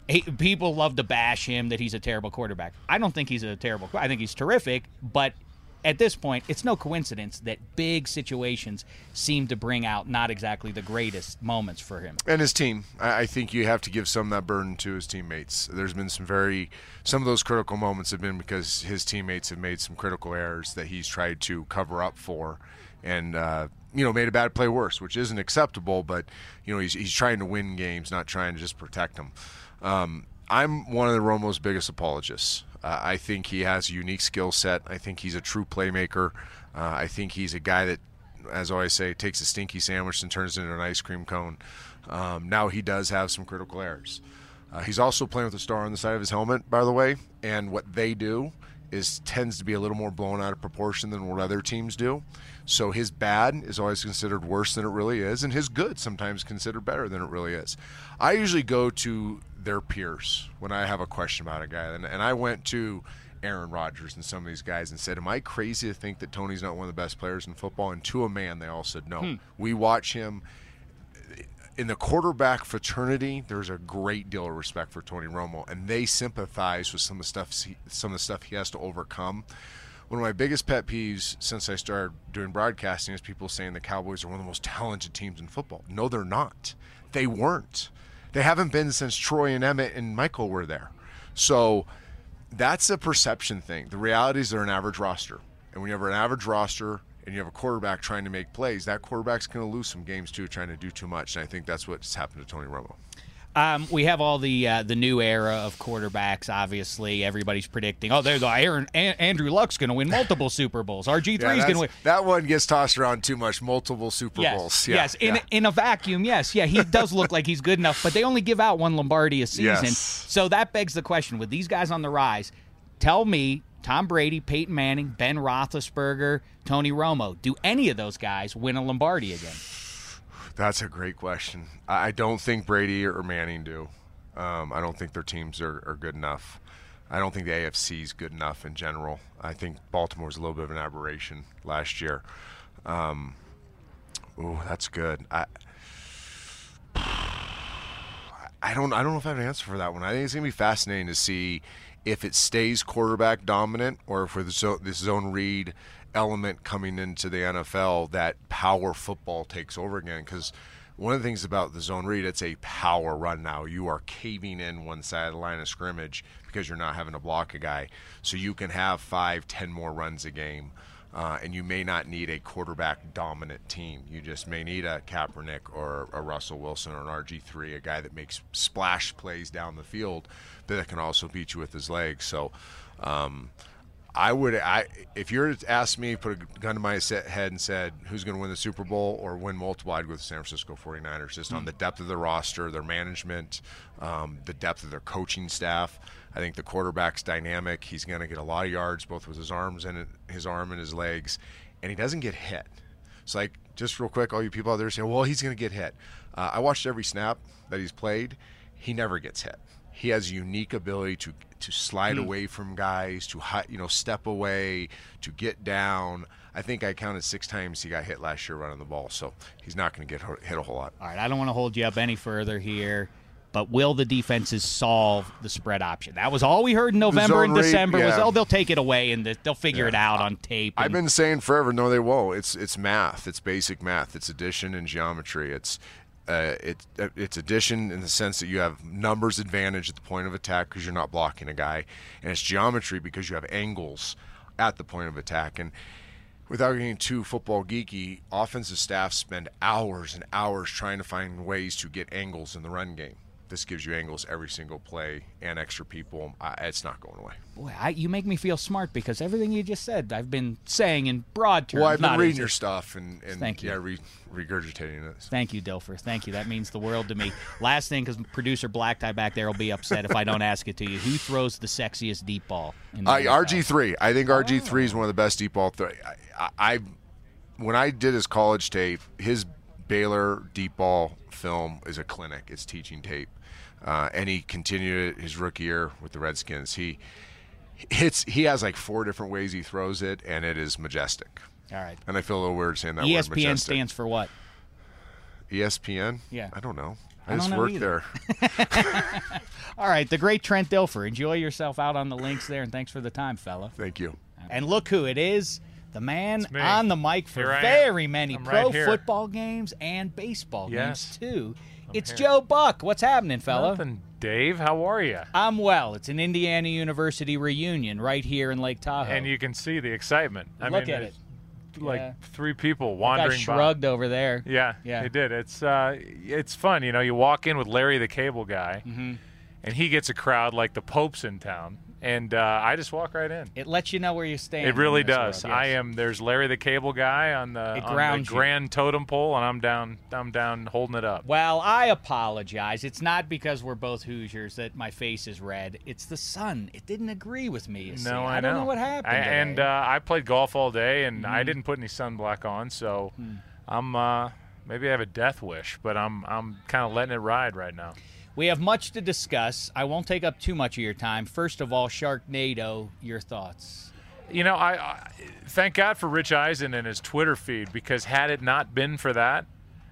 He, people love to bash him that he's a terrible quarterback. I don't think he's a terrible. I think he's terrific, but at this point, it's no coincidence that big situations seem to bring out not exactly the greatest moments for him. and his team. I, think you have to give some of that burden to his teammates. There's been some very, some of those critical moments have been because his teammates have made some critical errors that he's tried to cover up for, and uh, you know made a bad play worse, which isn't acceptable. But you know he's he's trying to win games, not trying to just protect them. Um, I'm one of the Romo's biggest apologists. Uh, I think he has a unique skill set. I think he's a true playmaker. Uh, I think he's a guy that as I always say, takes a stinky sandwich and turns it into an ice cream cone. Um, now he does have some critical errors. Uh, he's also playing with a star on the side of his helmet, by the way, and what they do is tends to be a little more blown out of proportion than what other teams do. So his bad is always considered worse than it really is, and his good sometimes considered better than it really is. I usually go to their peers when I have a question about a guy, and, and I went to Aaron Rodgers and some of these guys and said, Am I crazy to think that Tony's not one of the best players in football? And to a man, they all said, No. Hmm. We watch him. In the quarterback fraternity, there's a great deal of respect for Tony Romo, and they sympathize with some of the stuff he, some of the stuff he has to overcome. One of my biggest pet peeves since I started doing broadcasting is people saying the Cowboys are one of the most talented teams in football. No, they're not. They weren't. They haven't been since Troy and Emmitt and Michael were there. So that's a perception thing. The reality is they're an average roster. And when you have an average roster and you have a quarterback trying to make plays, that quarterback's going to lose some games too, trying to do too much. And I think that's what's happened to Tony Romo. Um, we have all the uh, the new era of quarterbacks. Obviously, everybody's predicting. Oh, there's Aaron a- Andrew Luck's going to win multiple Super Bowls. RG three Yeah, going to win. that one gets tossed around too much. Multiple Super Yes, Bowls. Yeah, yes. In yeah. in a vacuum, yes, yeah. He does look like he's good enough, but they only give out one Lombardi a season. Yes. So that begs the question: with these guys on the rise, tell me, Tom Brady, Peyton Manning, Ben Roethlisberger, Tony Romo, do any of those guys win a Lombardi again? That's a great question. I don't think Brady or Manning do. Um, I don't think their teams are, are good enough. I don't think the AFC is good enough in general. I think Baltimore's a little bit of an aberration last year. Um, that's good. I, I don't. I don't know if I have an answer for that one. I think it's gonna be fascinating to see if it stays quarterback dominant or if this zone read element coming into the NFL that power football takes over again. Because one of the things about the zone read, it's a power run now. You are caving in one side of the line of scrimmage because you're not having to block a guy, so you can have five, ten more runs a game. Uh, and you may not need a quarterback dominant team. You just may need a Kaepernick or a Russell Wilson or an RG3, a guy that makes splash plays down the field, but that can also beat you with his legs. So, um, I would, I if you were to ask me, put a gun to my head and said who's going to win the Super Bowl or win multiple, I'd go with the San Francisco 49ers, just on the depth of the roster, their management, um, the depth of their coaching staff. I think the quarterback's dynamic. He's going to get a lot of yards, both with his arms and his arm and his legs, and he doesn't get hit. It's like just real quick, all you people out there say, "Well, he's going to get hit." Uh, I watched every snap that he's played. He never gets hit. He has a unique ability to to slide hmm. away from guys, to you know step away, to get down. I think I counted six times he got hit last year running the ball, so he's not going to get hit a whole lot. All right, I don't want to hold you up any further here, but will the defenses solve the spread option? That was all we heard in November and December was, yeah. oh, they'll take it away and they'll figure Yeah. it out on tape. I've been saying forever, no, they won't. It's it's math. It's basic math. It's addition and geometry. It's uh, it, uh, it's addition in the sense that you have numbers advantage at the point of attack because you're not blocking a guy, and it's geometry because you have angles at the point of attack. And without getting too football geeky, offensive staffs spend hours and hours trying to find ways to get angles in the run game. This gives you angles every single play and extra people. I, it's not going away. Boy, I, you make me feel smart because everything you just said, I've been saying in broad terms. Well, I've been reading your stuff and, and Thank you. yeah, re- regurgitating it. Thank you, Dilfer. Thank you. That means the world to me. Last thing, because producer Black Tie back there will be upset if I don't ask it to you. Who throws the sexiest deep ball? In the Uh, RG three. I think RG three is one of the best deep ball. Th- I, I, I when I did his college tape, his Baylor deep ball film is a clinic. It's teaching tape, uh, and he continued his rookie year with the Redskins. He hits. He has like four different ways he throws it, and it is majestic. All right. And I feel a little weird saying that word ESPN majestic. stands for what? ESPN. Yeah. I don't know. I I, just know work either. there. All right, the great Trent Dilfer. Enjoy yourself out on the links there, and thanks for the time, fella. Thank you. And look who it is. The man on the mic for Here very many I'm pro right football games and baseball Yes. games, too. it's here. Joe Buck. What's happening, fella? Nothing, Dave. How are you? I'm well. It's an Indiana University reunion right here in Lake Tahoe. And you can see the excitement. I Look mean, at it. Like Yeah. three people wandering by. shrugged over there. Yeah, Yeah. they did. It's uh, it's fun. You know, you walk in with Larry the Cable Guy, Mm-hmm. and he gets a crowd like the Pope's in town, and uh, I just walk right in. It lets you know where you stand. It really does. world, I am. There's Larry the Cable Guy on the, on the grand totem pole, and I'm down. I'm down holding it up. Well, I apologize. It's not because we're both Hoosiers that my face is red. It's the sun. It didn't agree with me. You see. No, I, I don't know what happened. I, and uh, I played golf all day, and Mm-hmm. I didn't put any sunblock on, so Hmm. I'm uh, maybe I have a death wish, but I'm I'm kind of letting it ride right now. We have much to discuss. I won't take up too much of your time. First of all, Sharknado, your thoughts. You know, I, I thank God for Rich Eisen and his Twitter feed because had it not been for that,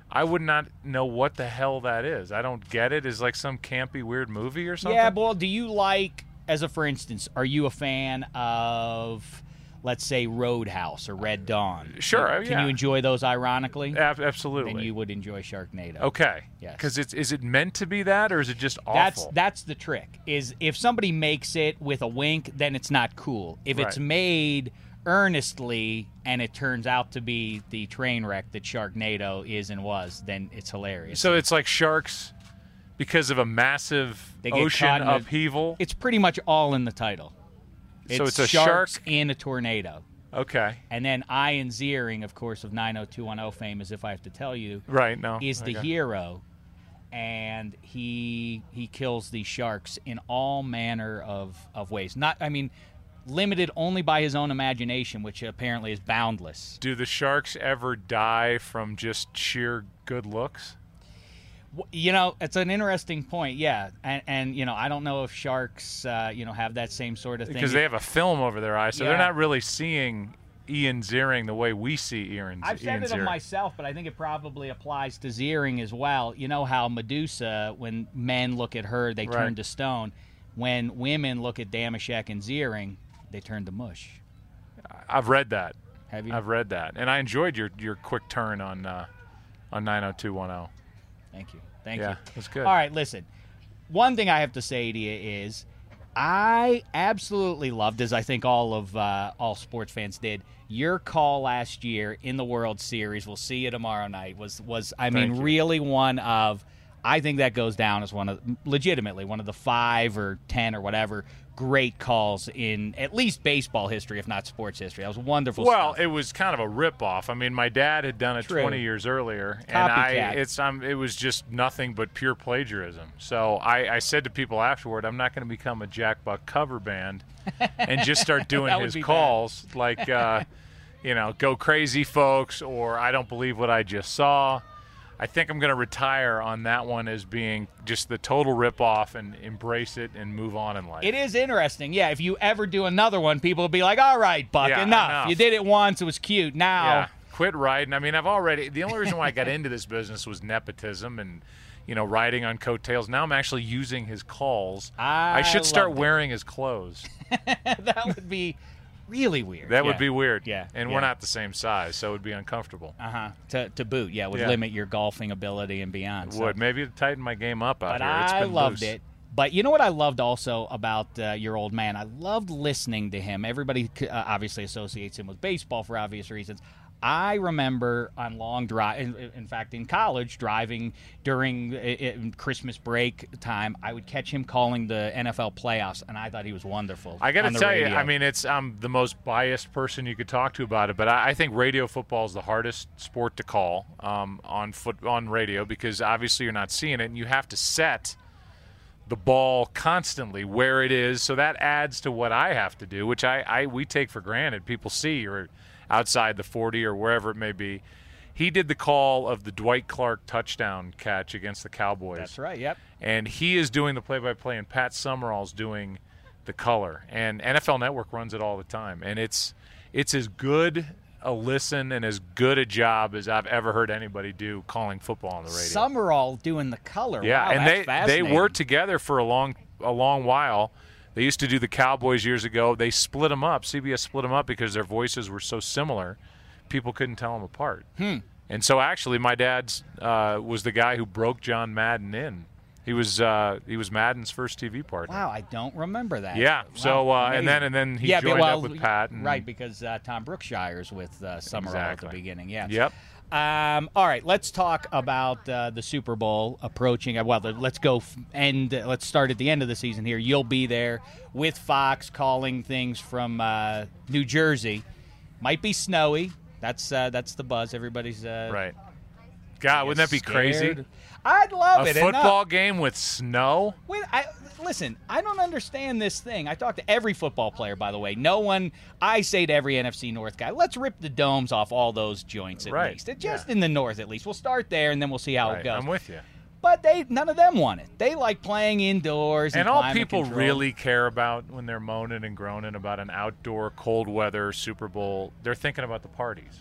I would not know what the hell that is. I don't get it. Is like some campy weird movie or something. Yeah, well, do you like, as a for instance, are you a fan of, let's say, Roadhouse or Red Dawn? Sure, Can yeah. you enjoy those ironically? Ab- absolutely. Then you would enjoy Sharknado. okay. Yes. Because it's is it meant to be that or is it just awful? That's that's the trick. Is if somebody makes it with a wink, then it's not cool. If it's made earnestly and it turns out to be the train wreck that Sharknado is and was, then it's hilarious. So it's like sharks because of a massive ocean in a- upheaval. It's pretty much all in the title. So it's a sharks shark? and a tornado. okay, And then Ian Ziering, of course, of 90210 fame, as if I have to tell you, right? No, is the okay. hero, and he he kills these sharks in all manner of, of ways. Not, I mean, limited only by his own imagination, which apparently is boundless. Do the sharks ever die from just sheer good looks? You know, it's an interesting point, yeah. And, and you know, I don't know if sharks, uh, you know, have that same sort of thing. Because they have a film over their eyes, so they're not really seeing Ian Ziering the way we see Ian, I've Ian said it of myself, but I think it probably applies to Ziering as well. You know how Medusa, when men look at her, they turn to stone. When women look at Dameshek and Ziering, they turn to mush. I've read that. Have you? I've read that, and I enjoyed your your quick turn on uh, on 90210. Thank you. Thank Yeah, you. that's good. All right, listen. One thing I have to say to you is, I absolutely loved, as I think all of uh, all sports fans did, your call last year in the World Series. We'll see you tomorrow night. Was was I mean you. really one of. I think that goes down as one of legitimately one of the five or ten or whatever great calls in at least baseball history, if not sports history. That was wonderful. Well, stuff. it was kind of a rip-off. I mean, my dad had done it True. 20 years earlier, and I Copycat. it's um, it was just nothing but pure plagiarism. So I, I said to people afterward, I'm not going to become a Jack Buck cover band and just start doing his be bad. calls like, uh, you know, go crazy, folks, or I don't believe what I just saw. I think I'm going to retire on that one as being just the total rip-off and embrace it and move on in life. It is interesting. Yeah, if you ever do another one, people will be like, all right, Buck, Yeah, enough. enough. You did it once. It was cute. Now, Yeah, quit riding. I mean, I've already. The only reason why I got into this business was nepotism and, you know, riding on coattails. Now I'm actually using his calls. I should start wearing his clothes. that would be really weird. That Yeah. would be weird. Yeah, And yeah. we're not the same size, so it would be uncomfortable. Uh-huh. To, to boot, yeah, would Yeah. limit your golfing ability and beyond. It so- would. Maybe it'd tighten my game up out But here. It's I been loved loose. it. But you know what I loved also about uh, your old man? I loved listening to him. Everybody uh, obviously associates him with baseball for obvious reasons. I remember on long drive, in, in fact, in college, driving during Christmas break time, I would catch him calling the NFL playoffs, and I thought he was wonderful. I got to tell you. I mean, it's I'm the most biased person you could talk to about it, but I, I think radio football is the hardest sport to call um, on foot on radio because obviously you're not seeing it, and you have to set the ball constantly where it is. So that adds to what I have to do, which I, I we take for granted. People see you're outside the 40 or wherever it may be. He did the call of the Dwight Clark touchdown catch against the Cowboys That's right. Yep. and he is doing the play-by-play, and Pat Summerall's doing the color. And NFL Network runs it all the time, and it's it's as good a listen and as good a job as I've ever heard anybody do calling football on the radio. Summerall doing the color. yeah, Wow, and that's they they were together for a long a long while. They used to do the Cowboys years ago. They split them up. CBS split them up because their voices were so similar, people couldn't tell them apart. Hmm. And so actually, my dad's uh, was the guy who broke John Madden in. He was uh, he was Madden's first TV partner. Wow, I don't remember that. Yeah. Wow, So uh, and then and then he yeah, but- joined well, up with Pat. And, right, because uh, Tom Brookshier's with uh, Summerall at the beginning. Yeah. Yep. Um, all right, let's talk about uh, the Super Bowl approaching. Uh, Well, let's go f- end. Uh, let's start at the end of the season here. You'll be there with Fox calling things from uh, New Jersey. Might be snowy. That's uh, that's the buzz. Everybody's uh, Right. God, wouldn't that be crazy? I'd love A it. and no- football game with snow. Wait, I listen. I don't understand this thing. I talk to every football player, by the way. No one. I say to every NFC North guy, let's rip the domes off all those joints at Right, least. Just yeah. in the North, at least. We'll start there, and then we'll see how it goes. I'm with you. But they, none of them want it. They like playing indoors. And, And all people control. really care about when they're moaning and groaning about an outdoor cold weather Super Bowl, they're thinking about the parties.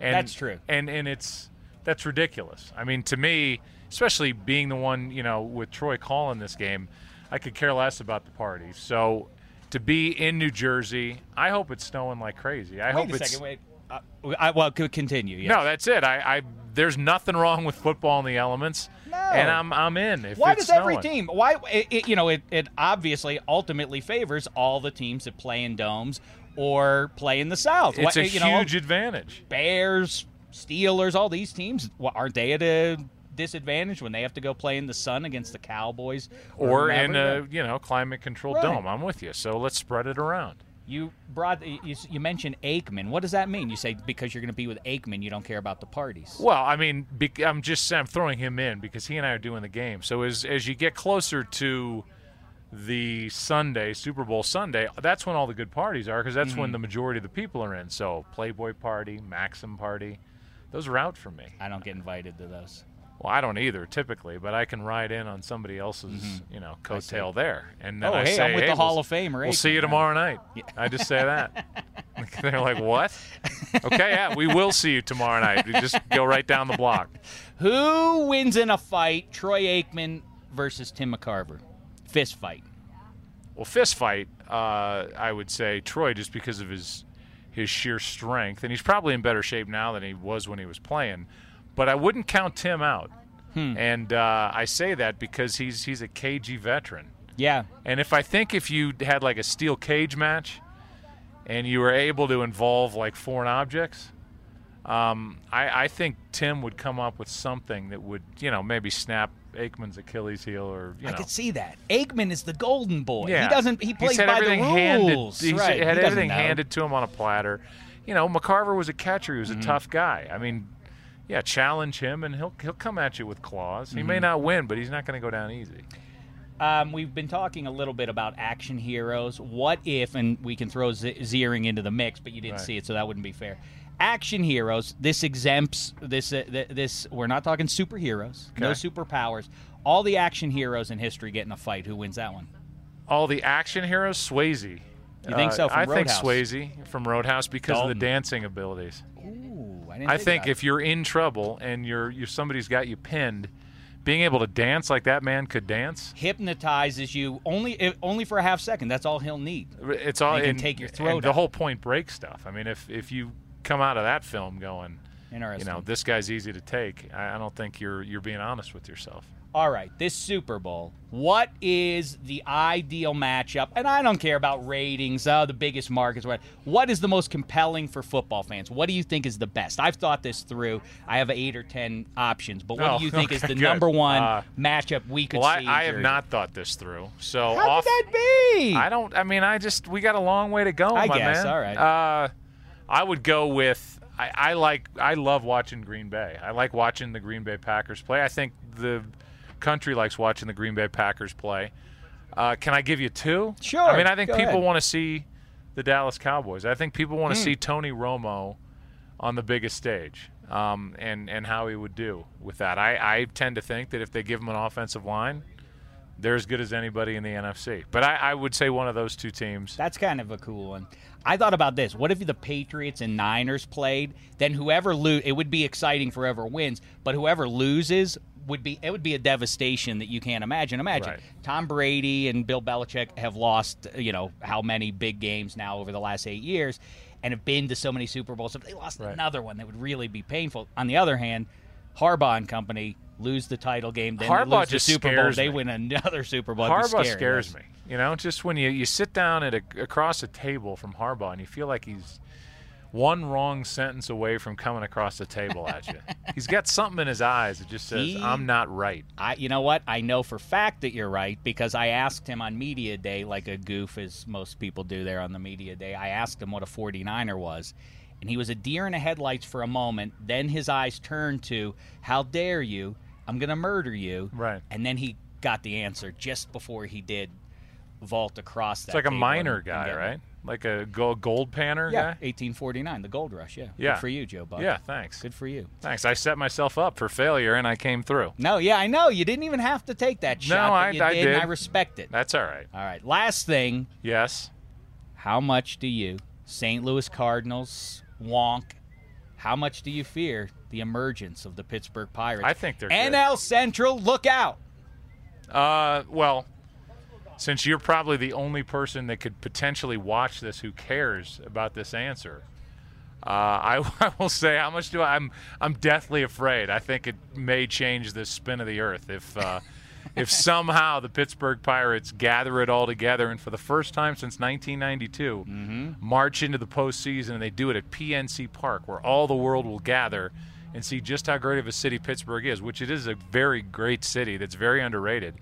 And, That's true. And and it's that's ridiculous. I mean, to me, especially being the one, you know, with Troy calling this game, I could care less about the parties. So to be in New Jersey, I hope it's snowing like crazy. I Wait hope a it's second. Wait. Uh, I, well, continue. Yes. No, that's it. I, I there's nothing wrong with football in the elements. No. And I'm I'm in. If Why does every team? Why it, it, you know it, it obviously ultimately favors all the teams that play in domes or play in the South. It's Why- a you know, huge advantage. Bears, Steelers, all these teams, aren't they at a disadvantaged when they have to go play in the sun against the Cowboys or in a you know climate controlled Right. dome. I'm with you. So let's spread it around. You brought you, you mentioned Aikman. What does that mean? You say because you're going to be with Aikman, you don't care about the parties. Well, I mean, I'm just I'm throwing him in because he and I are doing the game. So as as you get closer to the Sunday Super Bowl Sunday, that's when all the good parties are because that's when Mhm. the majority of the people are in. So Playboy party, Maxim party, those are out for me. I don't get invited to those. Well, I don't either typically, but I can ride in on somebody else's, you know, Mm-hmm. I see. coattail there, and then Oh, I hey, say, I'm with hey, the we'll- Hall of Famer, We'll see you tomorrow night. I just say that. They're like, what? okay, yeah, we will see you tomorrow night. We just go right down the block. Who wins in a fight? Troy Aikman versus Tim McCarver. Fist fight. Well, fist fight, uh, I would say Troy, just because of his his sheer strength, and he's probably in better shape now than he was when he was playing. But I wouldn't count Tim out, Hmm. and uh, I say that because he's he's a cagey veteran. Yeah. And if I think if you had like a steel cage match, and you were able to involve like foreign objects, um, I, I think Tim would come up with something that would, you know, maybe snap Aikman's Achilles heel or you I could see that. Aikman is the golden boy. Yeah. He doesn't. He plays by the rules. Handed, right. had he everything know. handed to him on a platter. You know, McCarver was a catcher. He was Mm-hmm. a tough guy. I mean, yeah, challenge him and he'll he'll come at you with claws. He may Mhm. not win, but he's not going to go down easy. Um, we've been talking a little bit about action heroes. What if, and we can throw Z- Ziering into the mix, but you didn't Right. see it, so that wouldn't be fair. Action heroes. This exempts this. Uh, th- this we're not talking superheroes. No superpowers. All the action heroes in history get in a fight. Who wins that one? All the action heroes, Swayze. You think so, from I Roadhouse? think Swayze from Roadhouse because of the dancing abilities. I didn't I think think if you're in trouble and you're you somebody's got you pinned, being able to dance like that man could dance, hypnotizes you only if, only for a half second. That's all he'll need. it's all can and- take your and throat the whole point break stuff. I mean, if if you come out of that film going, you know, this guy's easy to take, I, I don't think you're you're being honest with yourself. All right, this Super Bowl. What is the ideal matchup? And I don't care about ratings, uh, the biggest markets. What what is the most compelling for football fans? What do you think is the best? I've thought this through. I have eight or ten options, but what Oh, do you think is the good. number one Uh, matchup we could well, I? I have not thought this through. So How off, could that be? I don't. I mean, I just we got a long way to go, I my guess, man. all right. Uh, I would go with. I, I like. I love watching Green Bay. I like watching the Green Bay Packers play. I think the country likes watching the Green Bay Packers play. Uh, can I give you two? Sure, I mean, I think go people ahead. want to see the Dallas Cowboys. I think people want to Hmm. see Tony Romo on the biggest stage, um, and and how he would do with that. I, I tend to think that if they give him an offensive line, they're as good as anybody in the NFC. But I, I would say one of those two teams. That's kind of a cool one. I thought about this. What if the Patriots and Niners played? Then whoever lose, it would be exciting for whoever wins. But whoever loses would be it would be a devastation that you can't imagine. Imagine Right. Tom Brady and Bill Belichick have lost, you know, how many big games now over the last eight years, and have been to so many Super Bowls. If they lost Right. another one, that would really be painful. On the other hand, Harbaugh and company lose the title game, then they Harbaugh lose the Super Bowl, scares they win another Super Bowl. Harbaugh scares me. You know, just when you, you sit down at a, across a table from Harbaugh and you feel like he's one wrong sentence away from coming across the table at you. he's got something in his eyes that just says, He- "I'm not right." I, you know what? I know for fact that you're right because I asked him on media day, like a goof as most people do there on the media day. I asked him what a 49er was, and he was a deer in the headlights for a moment. Then his eyes turned to, "How dare you? I'm gonna murder you!" Right. And then he got the answer just before he did vault across that. It's like a table miner and- and guy, right? Like a gold panner Yeah, guy. 1849, the gold rush. Yeah. Yeah. Good for you, Joe Buck. Yeah, thanks. Good for you. Thanks. I set myself up for failure and I came through. No, yeah, I know. You didn't even have to take that No, shot. but I- you I did, did. I respect it. That's all right. All right. Last thing. Yes. How much do you, St. Louis Cardinals, wonk, how much do you fear the emergence of the Pittsburgh Pirates? I think they're good. NL Central, look out. Uh, well, since you're probably the only person that could potentially watch this who cares about this answer, uh, I, I will say how much do I, I'm I'm deathly afraid. I think it may change the spin of the earth if uh, if somehow the Pittsburgh Pirates gather it all together and for the first time since 1992 march into the postseason and they do it at PNC Park where all the world will gather and see just how great of a city Pittsburgh is, which it is a very great city that's very underrated.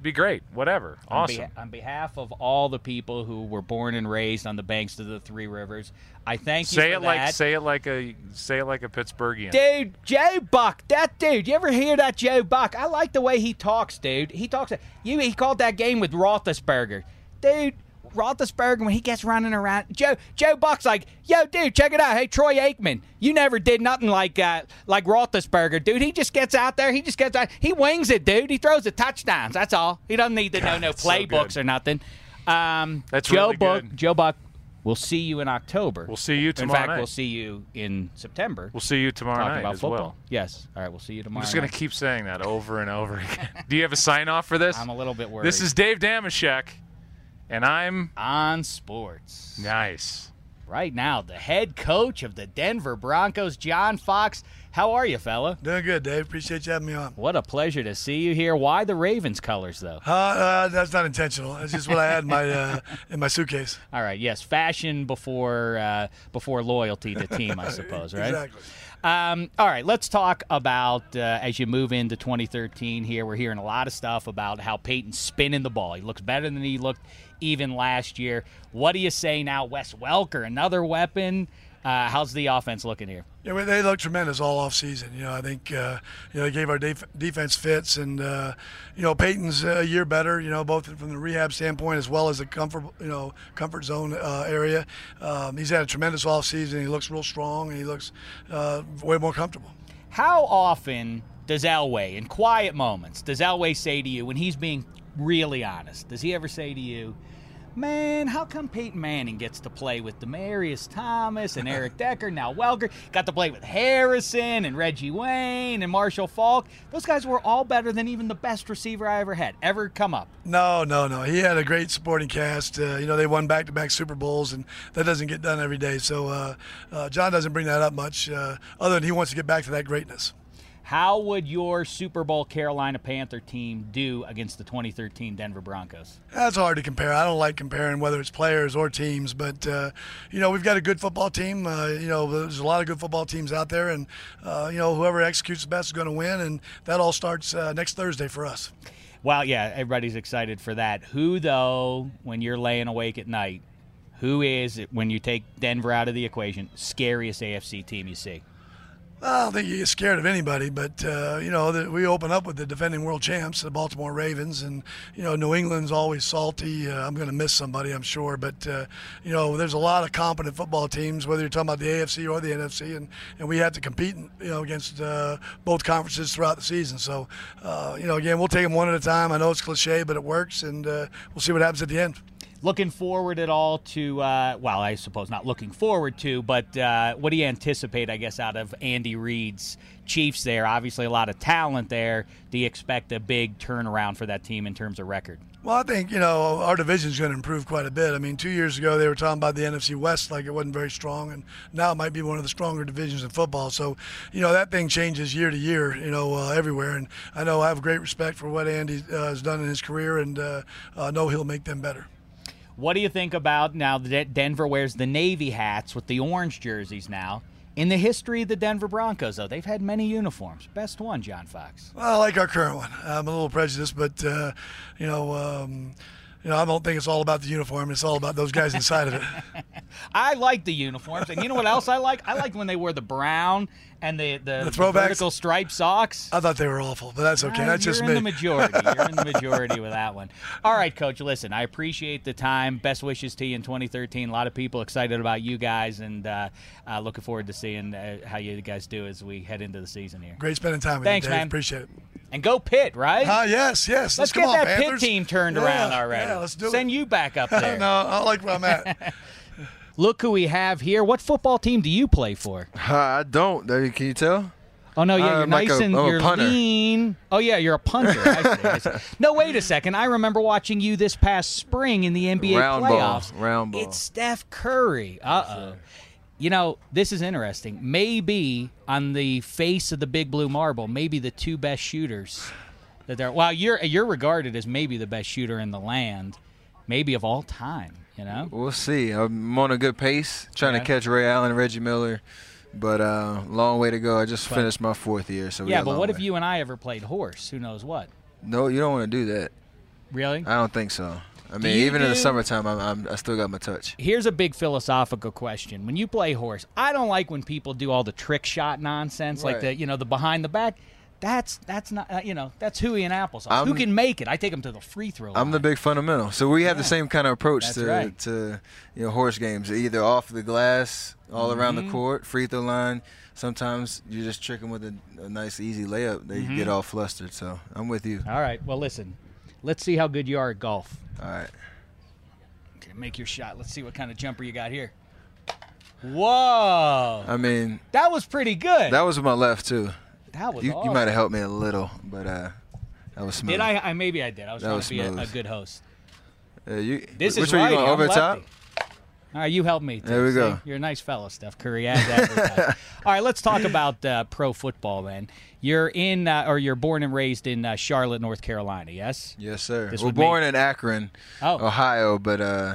Be great, whatever, On, awesome. beha- on behalf of all the people who were born and raised on the banks of the Three Rivers, I thank you say for it like say it like a say it like a Pittsburghian. Dude, Joe Buck, that dude. You ever hear that Joe Buck? I like the way he talks, dude. He talks. You. He called that game with Roethlisberger, dude. Roethlisberger when he gets running around, Joe Joe Buck's like, yo, dude, check it out. Hey, Troy Aikman, you never did nothing like uh, like Roethlisberger, dude. He just gets out there, he just gets out, he wings it, dude. He throws the touchdowns. That's all. He doesn't need to know no that's so playbooks or nothing. Um, That's Joe really Buck. good. Joe Buck. We'll see you in October. We'll see you tomorrow. In fact, night. we'll see you in September We'll see you tomorrow talking night about as football. well. Yes. All right. We'll see you tomorrow. I'm just gonna keep saying that over and over again. Do you have a sign off for this? I'm a little bit worried. This is Dave Dameshek, and I'm on sports nice. right now. The head coach of the Denver Broncos, John Fox. How are you, fella? Doing good, Dave. Appreciate you having me on. What a pleasure to see you here. Why the Ravens colors, though? Uh, uh, that's not intentional. That's just what I had in my uh, in my suitcase. All right. Yes, fashion before uh, before loyalty to team, I suppose. Right. Exactly. Um, all right, let's talk about uh, as you move into 2013 here. We're hearing a lot of stuff about how Peyton's spinning the ball. He looks better than he looked even last year. What do you say now, Wes Welker, another weapon? Uh, how's the offense looking here? Yeah, well, they look tremendous all off season. You know, I think uh, you know they gave our def- defense fits, and uh, you know Peyton's a year better. You know, both from the rehab standpoint as well as the comfort you know comfort zone uh, area. Um, he's had a tremendous off season. He looks real strong, and he looks uh, way more comfortable. How often does Elway, in quiet moments, does Elway say to you when he's being really honest? Does he ever say to you, Man, how come Peyton Manning gets to play with Demaryius Thomas and Eric Decker, now Welker, got to play with Harrison and Reggie Wayne and Marshall Faulk? Those guys were all better than even the best receiver I ever had, ever come up. No, no, no. He had a great supporting cast. Uh, you know, they won back-to-back Super Bowls, and that doesn't get done every day. So uh, uh, John doesn't bring that up much, uh, other than he wants to get back to that greatness. How would your Super Bowl Carolina Panther team do against the 2013 Denver Broncos? That's hard to compare. I don't like comparing whether it's players or teams, but uh, you know we've got a good football team. Uh, you know there's a lot of good football teams out there, and uh, you know whoever executes the best is going to win, and that all starts uh, next Thursday for us. Well, yeah, everybody's excited for that. Who, though, when you're laying awake at night, who is, when you take Denver out of the equation, scariest AFC team you see? I don't think you get scared of anybody, but uh, you know the, we open up with the defending world champs, the Baltimore Ravens, and you know New England's always salty. Uh, I'm going to miss somebody, I'm sure, but uh, you know there's a lot of competent football teams, whether you're talking about the AFC or the NFC, and, and we have to compete, you know, against uh, both conferences throughout the season. So uh, you know, again, we'll take them one at a time. I know it's cliche, but it works, and uh, we'll see what happens at the end. Looking forward at all to, uh, well, I suppose not looking forward to, but uh, what do you anticipate, I guess, out of Andy Reid's Chiefs there? Obviously, a lot of talent there. Do you expect a big turnaround for that team in terms of record? Well, I think you know our division's going to improve quite a bit. I mean, two years ago they were talking about the NFC West like it wasn't very strong, and now it might be one of the stronger divisions in football. So, you know, that thing changes year to year, you know, uh, everywhere. And I know I have great respect for what Andy uh, has done in his career, and uh, I know he'll make them better. What do you think about now that Denver wears the Navy hats with the orange jerseys now? In the history of the Denver Broncos, though, they've had many uniforms. Best one, John Fox. Well, I like our current one. I'm a little prejudiced, but uh, you know. Um, you know, I don't think it's all about the uniform. It's all about those guys inside of it. I like the uniforms, and you know what else I like? I like when they wear the brown and the the, The throwbacks? vertical striped socks. I thought they were awful, but that's okay. Uh, that's you're just in the majority. You're in the majority with that one. All right, Coach. Listen, I appreciate the time. Best wishes to you in 2013. A lot of people excited about you guys, and uh, uh, looking forward to seeing uh, how you guys do as we head into the season here. Great spending time with Thanks, you, Dave. man. Appreciate it. And go Pitt, right? Ah, yes, yes. Let's come get on, that Panthers. Pitt team turned Yeah, around already. Yeah, let's do Send it. you back up there. no, I like where I'm at. Look who we have here. What football team do you play for? I don't. Uh, Can you tell? Oh no, yeah, you're I'm like nice a- and I'm you're lean. Oh yeah, you're a punter. I see, I see. No, wait a second. I remember watching you this past spring in the NBA Round ball, playoffs. round ball. It's Steph Curry. Uh oh. You know, this is interesting. Maybe on the face of the big blue marble, maybe the two best shooters that there. Well, you're you're regarded as maybe the best shooter in the land, maybe of all time. You know. We'll see. I'm on a good pace, trying Yeah. to catch Ray Allen, Reggie Miller, but uh, long way to go. I just finished my fourth year, so yeah, but what if you and I ever played horse? Who knows what? No, you don't want to do that. Really? I don't think so. I mean, even in the summertime, I'm, I'm I still got my touch. Here's a big philosophical question. When you play horse, I don't like when people do all the trick shot nonsense, like the you know the behind the back. That's that's not uh, you know that's hooey and applesauce. Who I'm- can make it? I take them to the free throw. I'm the big fundamental. So we have the same kind of approach That's to right. to you know horse games, either off the glass, all around Mhm. the court, free throw line. Sometimes you just trick them with a, a nice easy layup. They Mhm. get all flustered. So I'm with you. All right. Well, listen. Let's see how good you are at golf. All right. Okay, make your shot. Let's see what kind of jumper you got here. Whoa! I mean, that was pretty good. that was my left too. That was you, awesome. you might have helped me a little, but uh, that was smooth. Did I, I? Maybe I did. I was That trying was to be a, a good host. Uh, you, This which is way right. you going over the top? All right, you help me. Too, There we see? go. You're a nice fellow, Steph Curry. As. All right, let's talk about uh, pro football then. You're in, uh, or you're born and raised in uh, Charlotte, North Carolina. Yes. Yes, sir. This Well, would born make- in Akron, Oh. Ohio, but uh,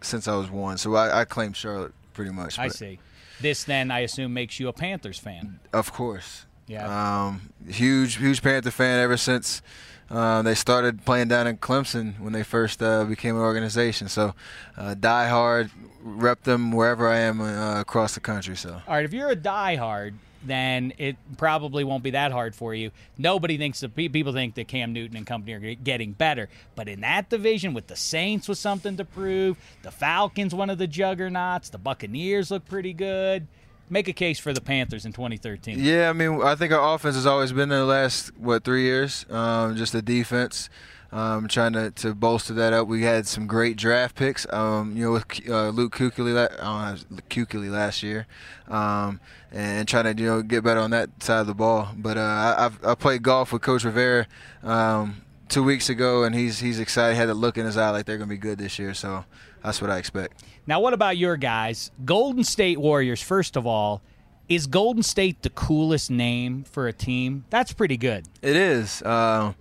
since I was one, so I, I claim Charlotte pretty much. I see. This then, I assume, makes you a Panthers fan. Of course. Yeah. Um, huge, huge Panther fan ever since uh, they started playing down in Clemson when they first uh, became an organization. So, uh, die hard, rep them wherever I am uh, across the country. So, All right, if you're a diehard, then it probably won't be that hard for you. Nobody thinks that people think that Cam Newton and company are getting better, but in that division with the Saints with something to prove, the Falcons one of the juggernauts, the Buccaneers look pretty good. Make a case for the Panthers in 2013. yeah, I mean, I think our offense has always been there the last what three years. Um, just the defense. Um, trying to, to bolster that up. We had some great draft picks. Um, you know, with uh, Luke uh, Kuechly last year, um, and trying to you know get better on that side of the ball. But uh, I, I played golf with Coach Rivera um, two weeks ago, and he's he's excited. He had a look in his eye like they're going to be good this year. So that's what I expect. Now, what about your guys? Golden State Warriors, first of all, is Golden State the coolest name for a team? That's pretty good. It is. Uh,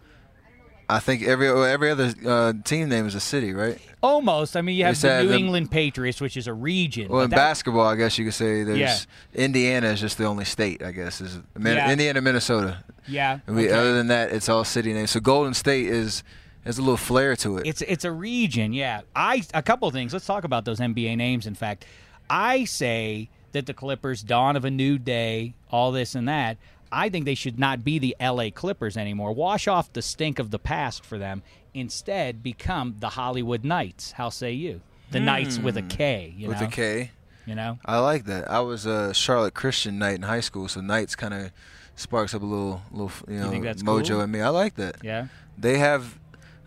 I think every every other uh, team name is a city, right? Almost. I mean, you have They the New England Patriots, which is a region. Well, in that- basketball, I guess you could say there's Yeah. Indiana is just the only state. I guess is Min- Yeah. Indiana, Minnesota. Yeah, we, okay. Other than that, it's all city names. So Golden State is has a little flair to it. It's it's a region, yeah. I a couple of things. Let's talk about those NBA names. In fact, I say that the Clippers, dawn of a new day, all this and that. I think they should not be the LA Clippers anymore. Wash off the stink of the past for them. Instead, become the Hollywood Knights. How say you? The Knights with a K. You Hmm. with know? a K. You know. I like that. I was a Charlotte Christian Knight in high school, so Knights kind of sparks up a little, little, you know, that's mojo cool? in me. I like that. Yeah. They have,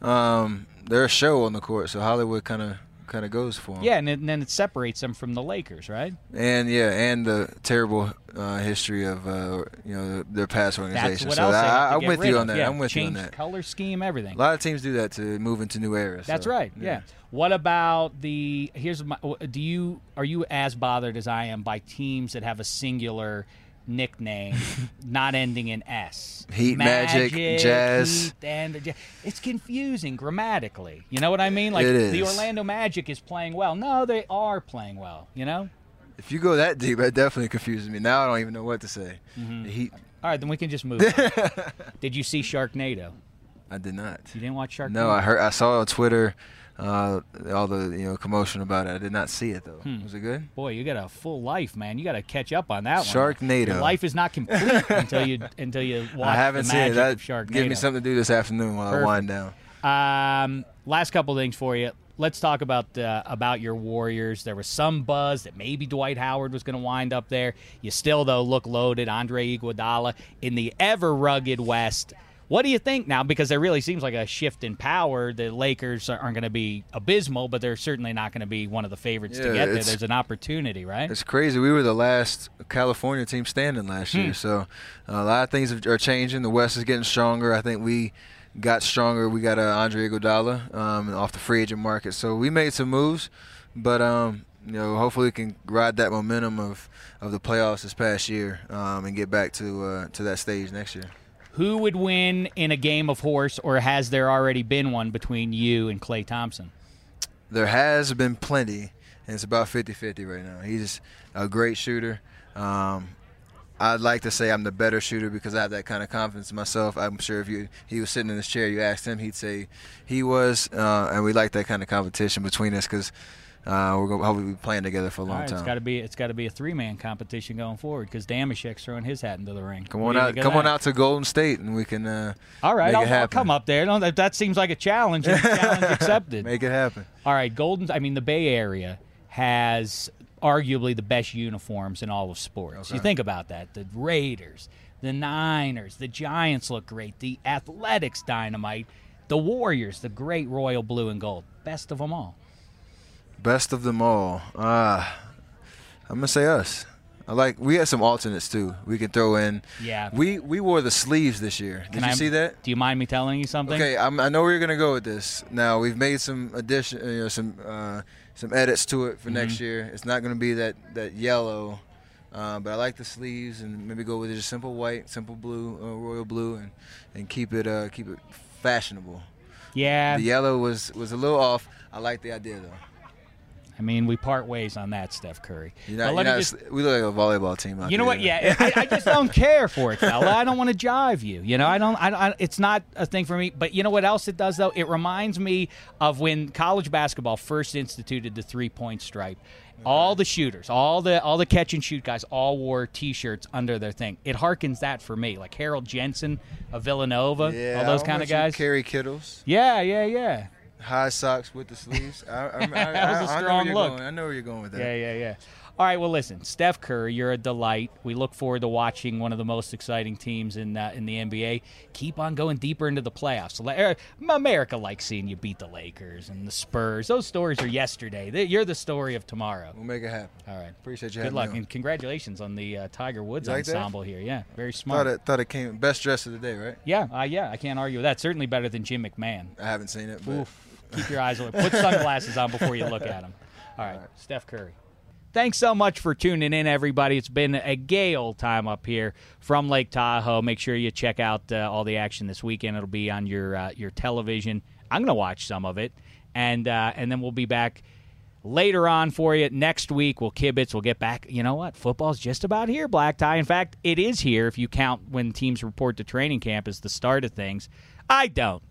um, they're a show on the court, so Hollywood kind of, kind of goes for them. Yeah, and, then- and then it separates them from the Lakers, right? And yeah, and the terrible uh, history of uh, you know their past organization. so else they have I, I'm with you on that. Yeah, I'm with you on that. color scheme, everything. A lot of teams do that to move into new eras. That's so, right. Yeah. What about the? Here's my. Do you are you as bothered as I am by teams that have a singular nickname, not ending in S? Heat, Magic, Jazz. Heat, and it's confusing grammatically. You know what I mean? Like the. Orlando Magic is playing well. No, they are playing well. You know. If you go that deep, that definitely confuses me. Now I don't even know what to say. Mhm. The Heat. All right, then we can just move. on. Did you see Sharknado? I did not. You didn't watch Shark? No, I heard. I saw on Twitter uh, all the you know commotion about it. I did not see it though. Hmm. Was it good? Boy, you got a full life, man. You got to catch up on that one. Sharknado. Your life is not complete until you until you watch I haven't the seen it. That Sharknado. give me something to do this afternoon while Perfect. I wind down. Um, last couple things for you. Let's talk about uh, about your Warriors. There was some buzz that maybe Dwight Howard was going to wind up there. You still though look loaded. Andre Iguodala in the ever rugged West. What do you think now? Because there really seems like a shift in power. The Lakers aren't going to be abysmal, but they're certainly not going to be one of the favorites to get there. There's an opportunity, right? It's crazy. We were the last California team standing last Hmm. year, so uh, a lot of things are changing. The West is getting stronger. I think we got stronger. We got uh, Andre Iguodala um, off the free agent market, so we made some moves. But um, you know, hopefully, we can ride that momentum of, of the playoffs this past year um, and get back to uh, to that stage next year. Who would win in a game of horse, or has there already been one between you and Klay Thompson? There has been plenty, and it's about 50-50 right now. He's a great shooter. Um, I'd like to say I'm the better shooter because I have that kind of confidence in myself. I'm sure if you he was sitting in his chair, you asked him, he'd say he was. Uh, and we like that kind of competition between us because uh, we're going to hopefully be playing together for a long right, time. it's got to be it's got to be a three man competition going forward because Dameshek's throwing his hat into the ring. Come on out, come on out to Golden State, and we can. Uh, All right, I'll, I'll come up there. That, that seems like a challenge. challenge accepted. Make it happen. All right, Golden. I mean, the Bay Area has arguably the best uniforms in all of sports. You think about that. The Raiders, the Niners, the Giants look great. The Athletics dynamite. The Warriors, the great royal blue and gold. Best of them all. Best of them all. Ah, I'm gonna say us. I like. We had some alternates too. We could throw in. Yeah. We we wore the sleeves this year. Did Can you I- see that? Do you mind me telling you something? Okay, I'm, I know where you're gonna go with this. Now we've made some addition, you know, some uh, some edits to it for next Mhm. year. It's not gonna be that that yellow, uh, but I like the sleeves and maybe go with just simple white, simple blue, uh, royal blue, and and keep it uh, keep it fashionable. Yeah. The yellow was was a little off. I like the idea though. I mean, we part ways on that, Steph Curry. You're But not, let you're just- we look like a volleyball team. out You know there. what? Yeah, I, I just don't care for it, fella. I don't want to jive you. You know, I don't. I, I, it's not a thing for me. But you know what else it does though? It reminds me of when college basketball first instituted the three-point stripe. All the shooters, all the all the catch and shoot guys, all wore T-shirts under their thing. It harkens that for me, like Harold Jensen of Villanova, Yeah, all those kind of guys. Kerry Kittles. Yeah, yeah, yeah. High socks with the sleeves. I, I, I, that was a I- I know where strong you're look. Going. I know where you're going with that. Yeah, yeah, yeah. All right, well, listen, Steph Curry, you're a delight. We look forward to watching one of the most exciting teams in uh, in the NBA. Keep on going deeper into the playoffs. Er, America likes seeing you beat the Lakers and the Spurs. Those stories are yesterday. You're the story of tomorrow. We'll make it happen. All right, Appreciate you Good having luck and congratulations on the uh, Tiger Woods like that? ensemble here. Yeah, very Thought smart. it, thought it came best dress of the day, right? Yeah, uh, yeah, I can't argue with that. Certainly better than Jim McMahon. I haven't seen it, but Oof. Keep your eyes open. Put sunglasses on before you look at them. All right, Steph Curry. Thanks so much for tuning in, everybody. It's been a gay old time up here from Lake Tahoe. Make sure you check out uh, all the action this weekend. It'll be on your uh, your television. I'm going to watch some of it, and uh, and then we'll be back later on for you next week. We'll kibitz. We'll get back. You know what? Football's just about here, Black Tie. In fact, it is here if you count when teams report to training camp as the start of things. I don't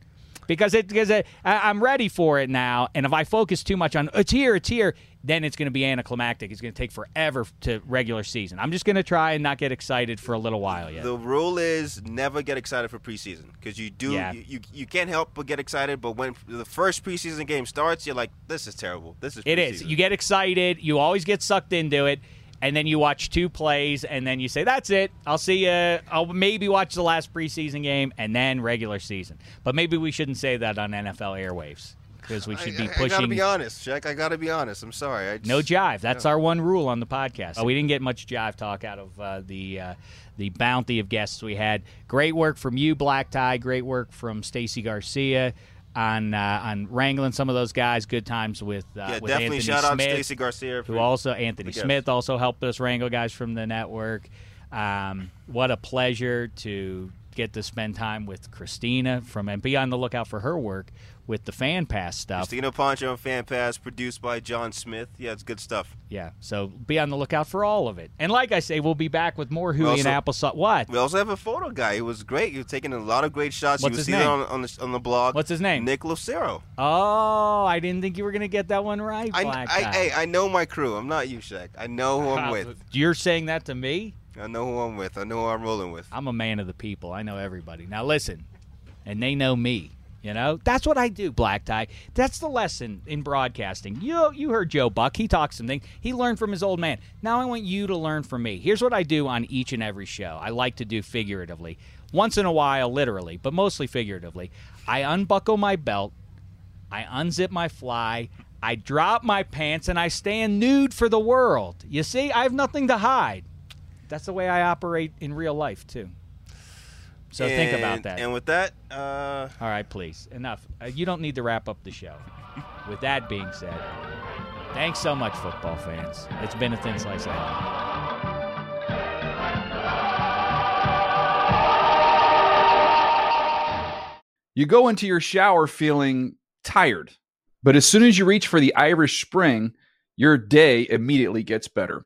because it because I, I'm ready for it now. And if I focus too much on it's here, it's here, then it's going to be anticlimactic. It's going to take forever to regular season. I'm just going to try and not get excited for a little while yet. The rule is never get excited for preseason because you do Yeah. you, you you can't help but get excited. But when the first preseason game starts, you're like, this is terrible. This is It is. You get excited. You always get sucked into it. And then you watch two plays, and then you say, "That's it. I'll see you. I'll maybe watch the last preseason game, and then regular season." But maybe we shouldn't say that on NFL airwaves because we should be I, pushing. I gotta be honest, Jack. I gotta be honest. I'm sorry. I just, No jive. That's Yeah. our one rule on the podcast. Oh, we didn't get much jive talk out of uh, the uh, the bounty of guests we had. Great work from you, Black Tie. Great work from Stacy Garcia on uh, on wrangling some of those guys. Good times with uh, Yeah, with definitely Anthony shout out Smith, Stacey Garcia who also Anthony. Smith also helped us wrangle guys from the network. Um, what a pleasure to get to spend time with Christina from and be on the lookout for her work with the fan pass stuff. Christina Poncho and Fan Pass, produced by John Smith. Yeah, it's good stuff. Yeah, so be on the lookout for all of it. And like I say, we'll be back with more Huey and also- Applesauce. What? We also have a photo guy. He was great. He was taking a lot of great shots. What's you his see name? that on, on the on the blog. What's his name? Nick Lucero. Oh, I didn't think you were going to get that one right, I, Black I, hey, I know my crew. I'm not you, Shek. I know who I'm with. You're saying that to me? I know who I'm with. I know who I'm rolling with. I'm a man of the people. I know everybody. Now listen, and they know me. You know, that's what I do, Black Tie. That's the lesson in broadcasting. You you heard Joe Buck. He talks something. He learned from his old man. Now I want you to learn from me. Here's what I do on each and every show. I like to do figuratively. Once in a while, literally, but mostly figuratively. I unbuckle my belt. I unzip my fly. I drop my pants and I stand nude for the world. You see, I have nothing to hide. That's the way I operate in real life too. So think about that. And with that, uh, All right, please. Enough. Uh, you don't need to wrap up the show. With that being said, thanks so much, football fans. It's been a thin slice of heaven. You go into your shower feeling tired, but as soon as you reach for the Irish Spring, your day immediately gets better.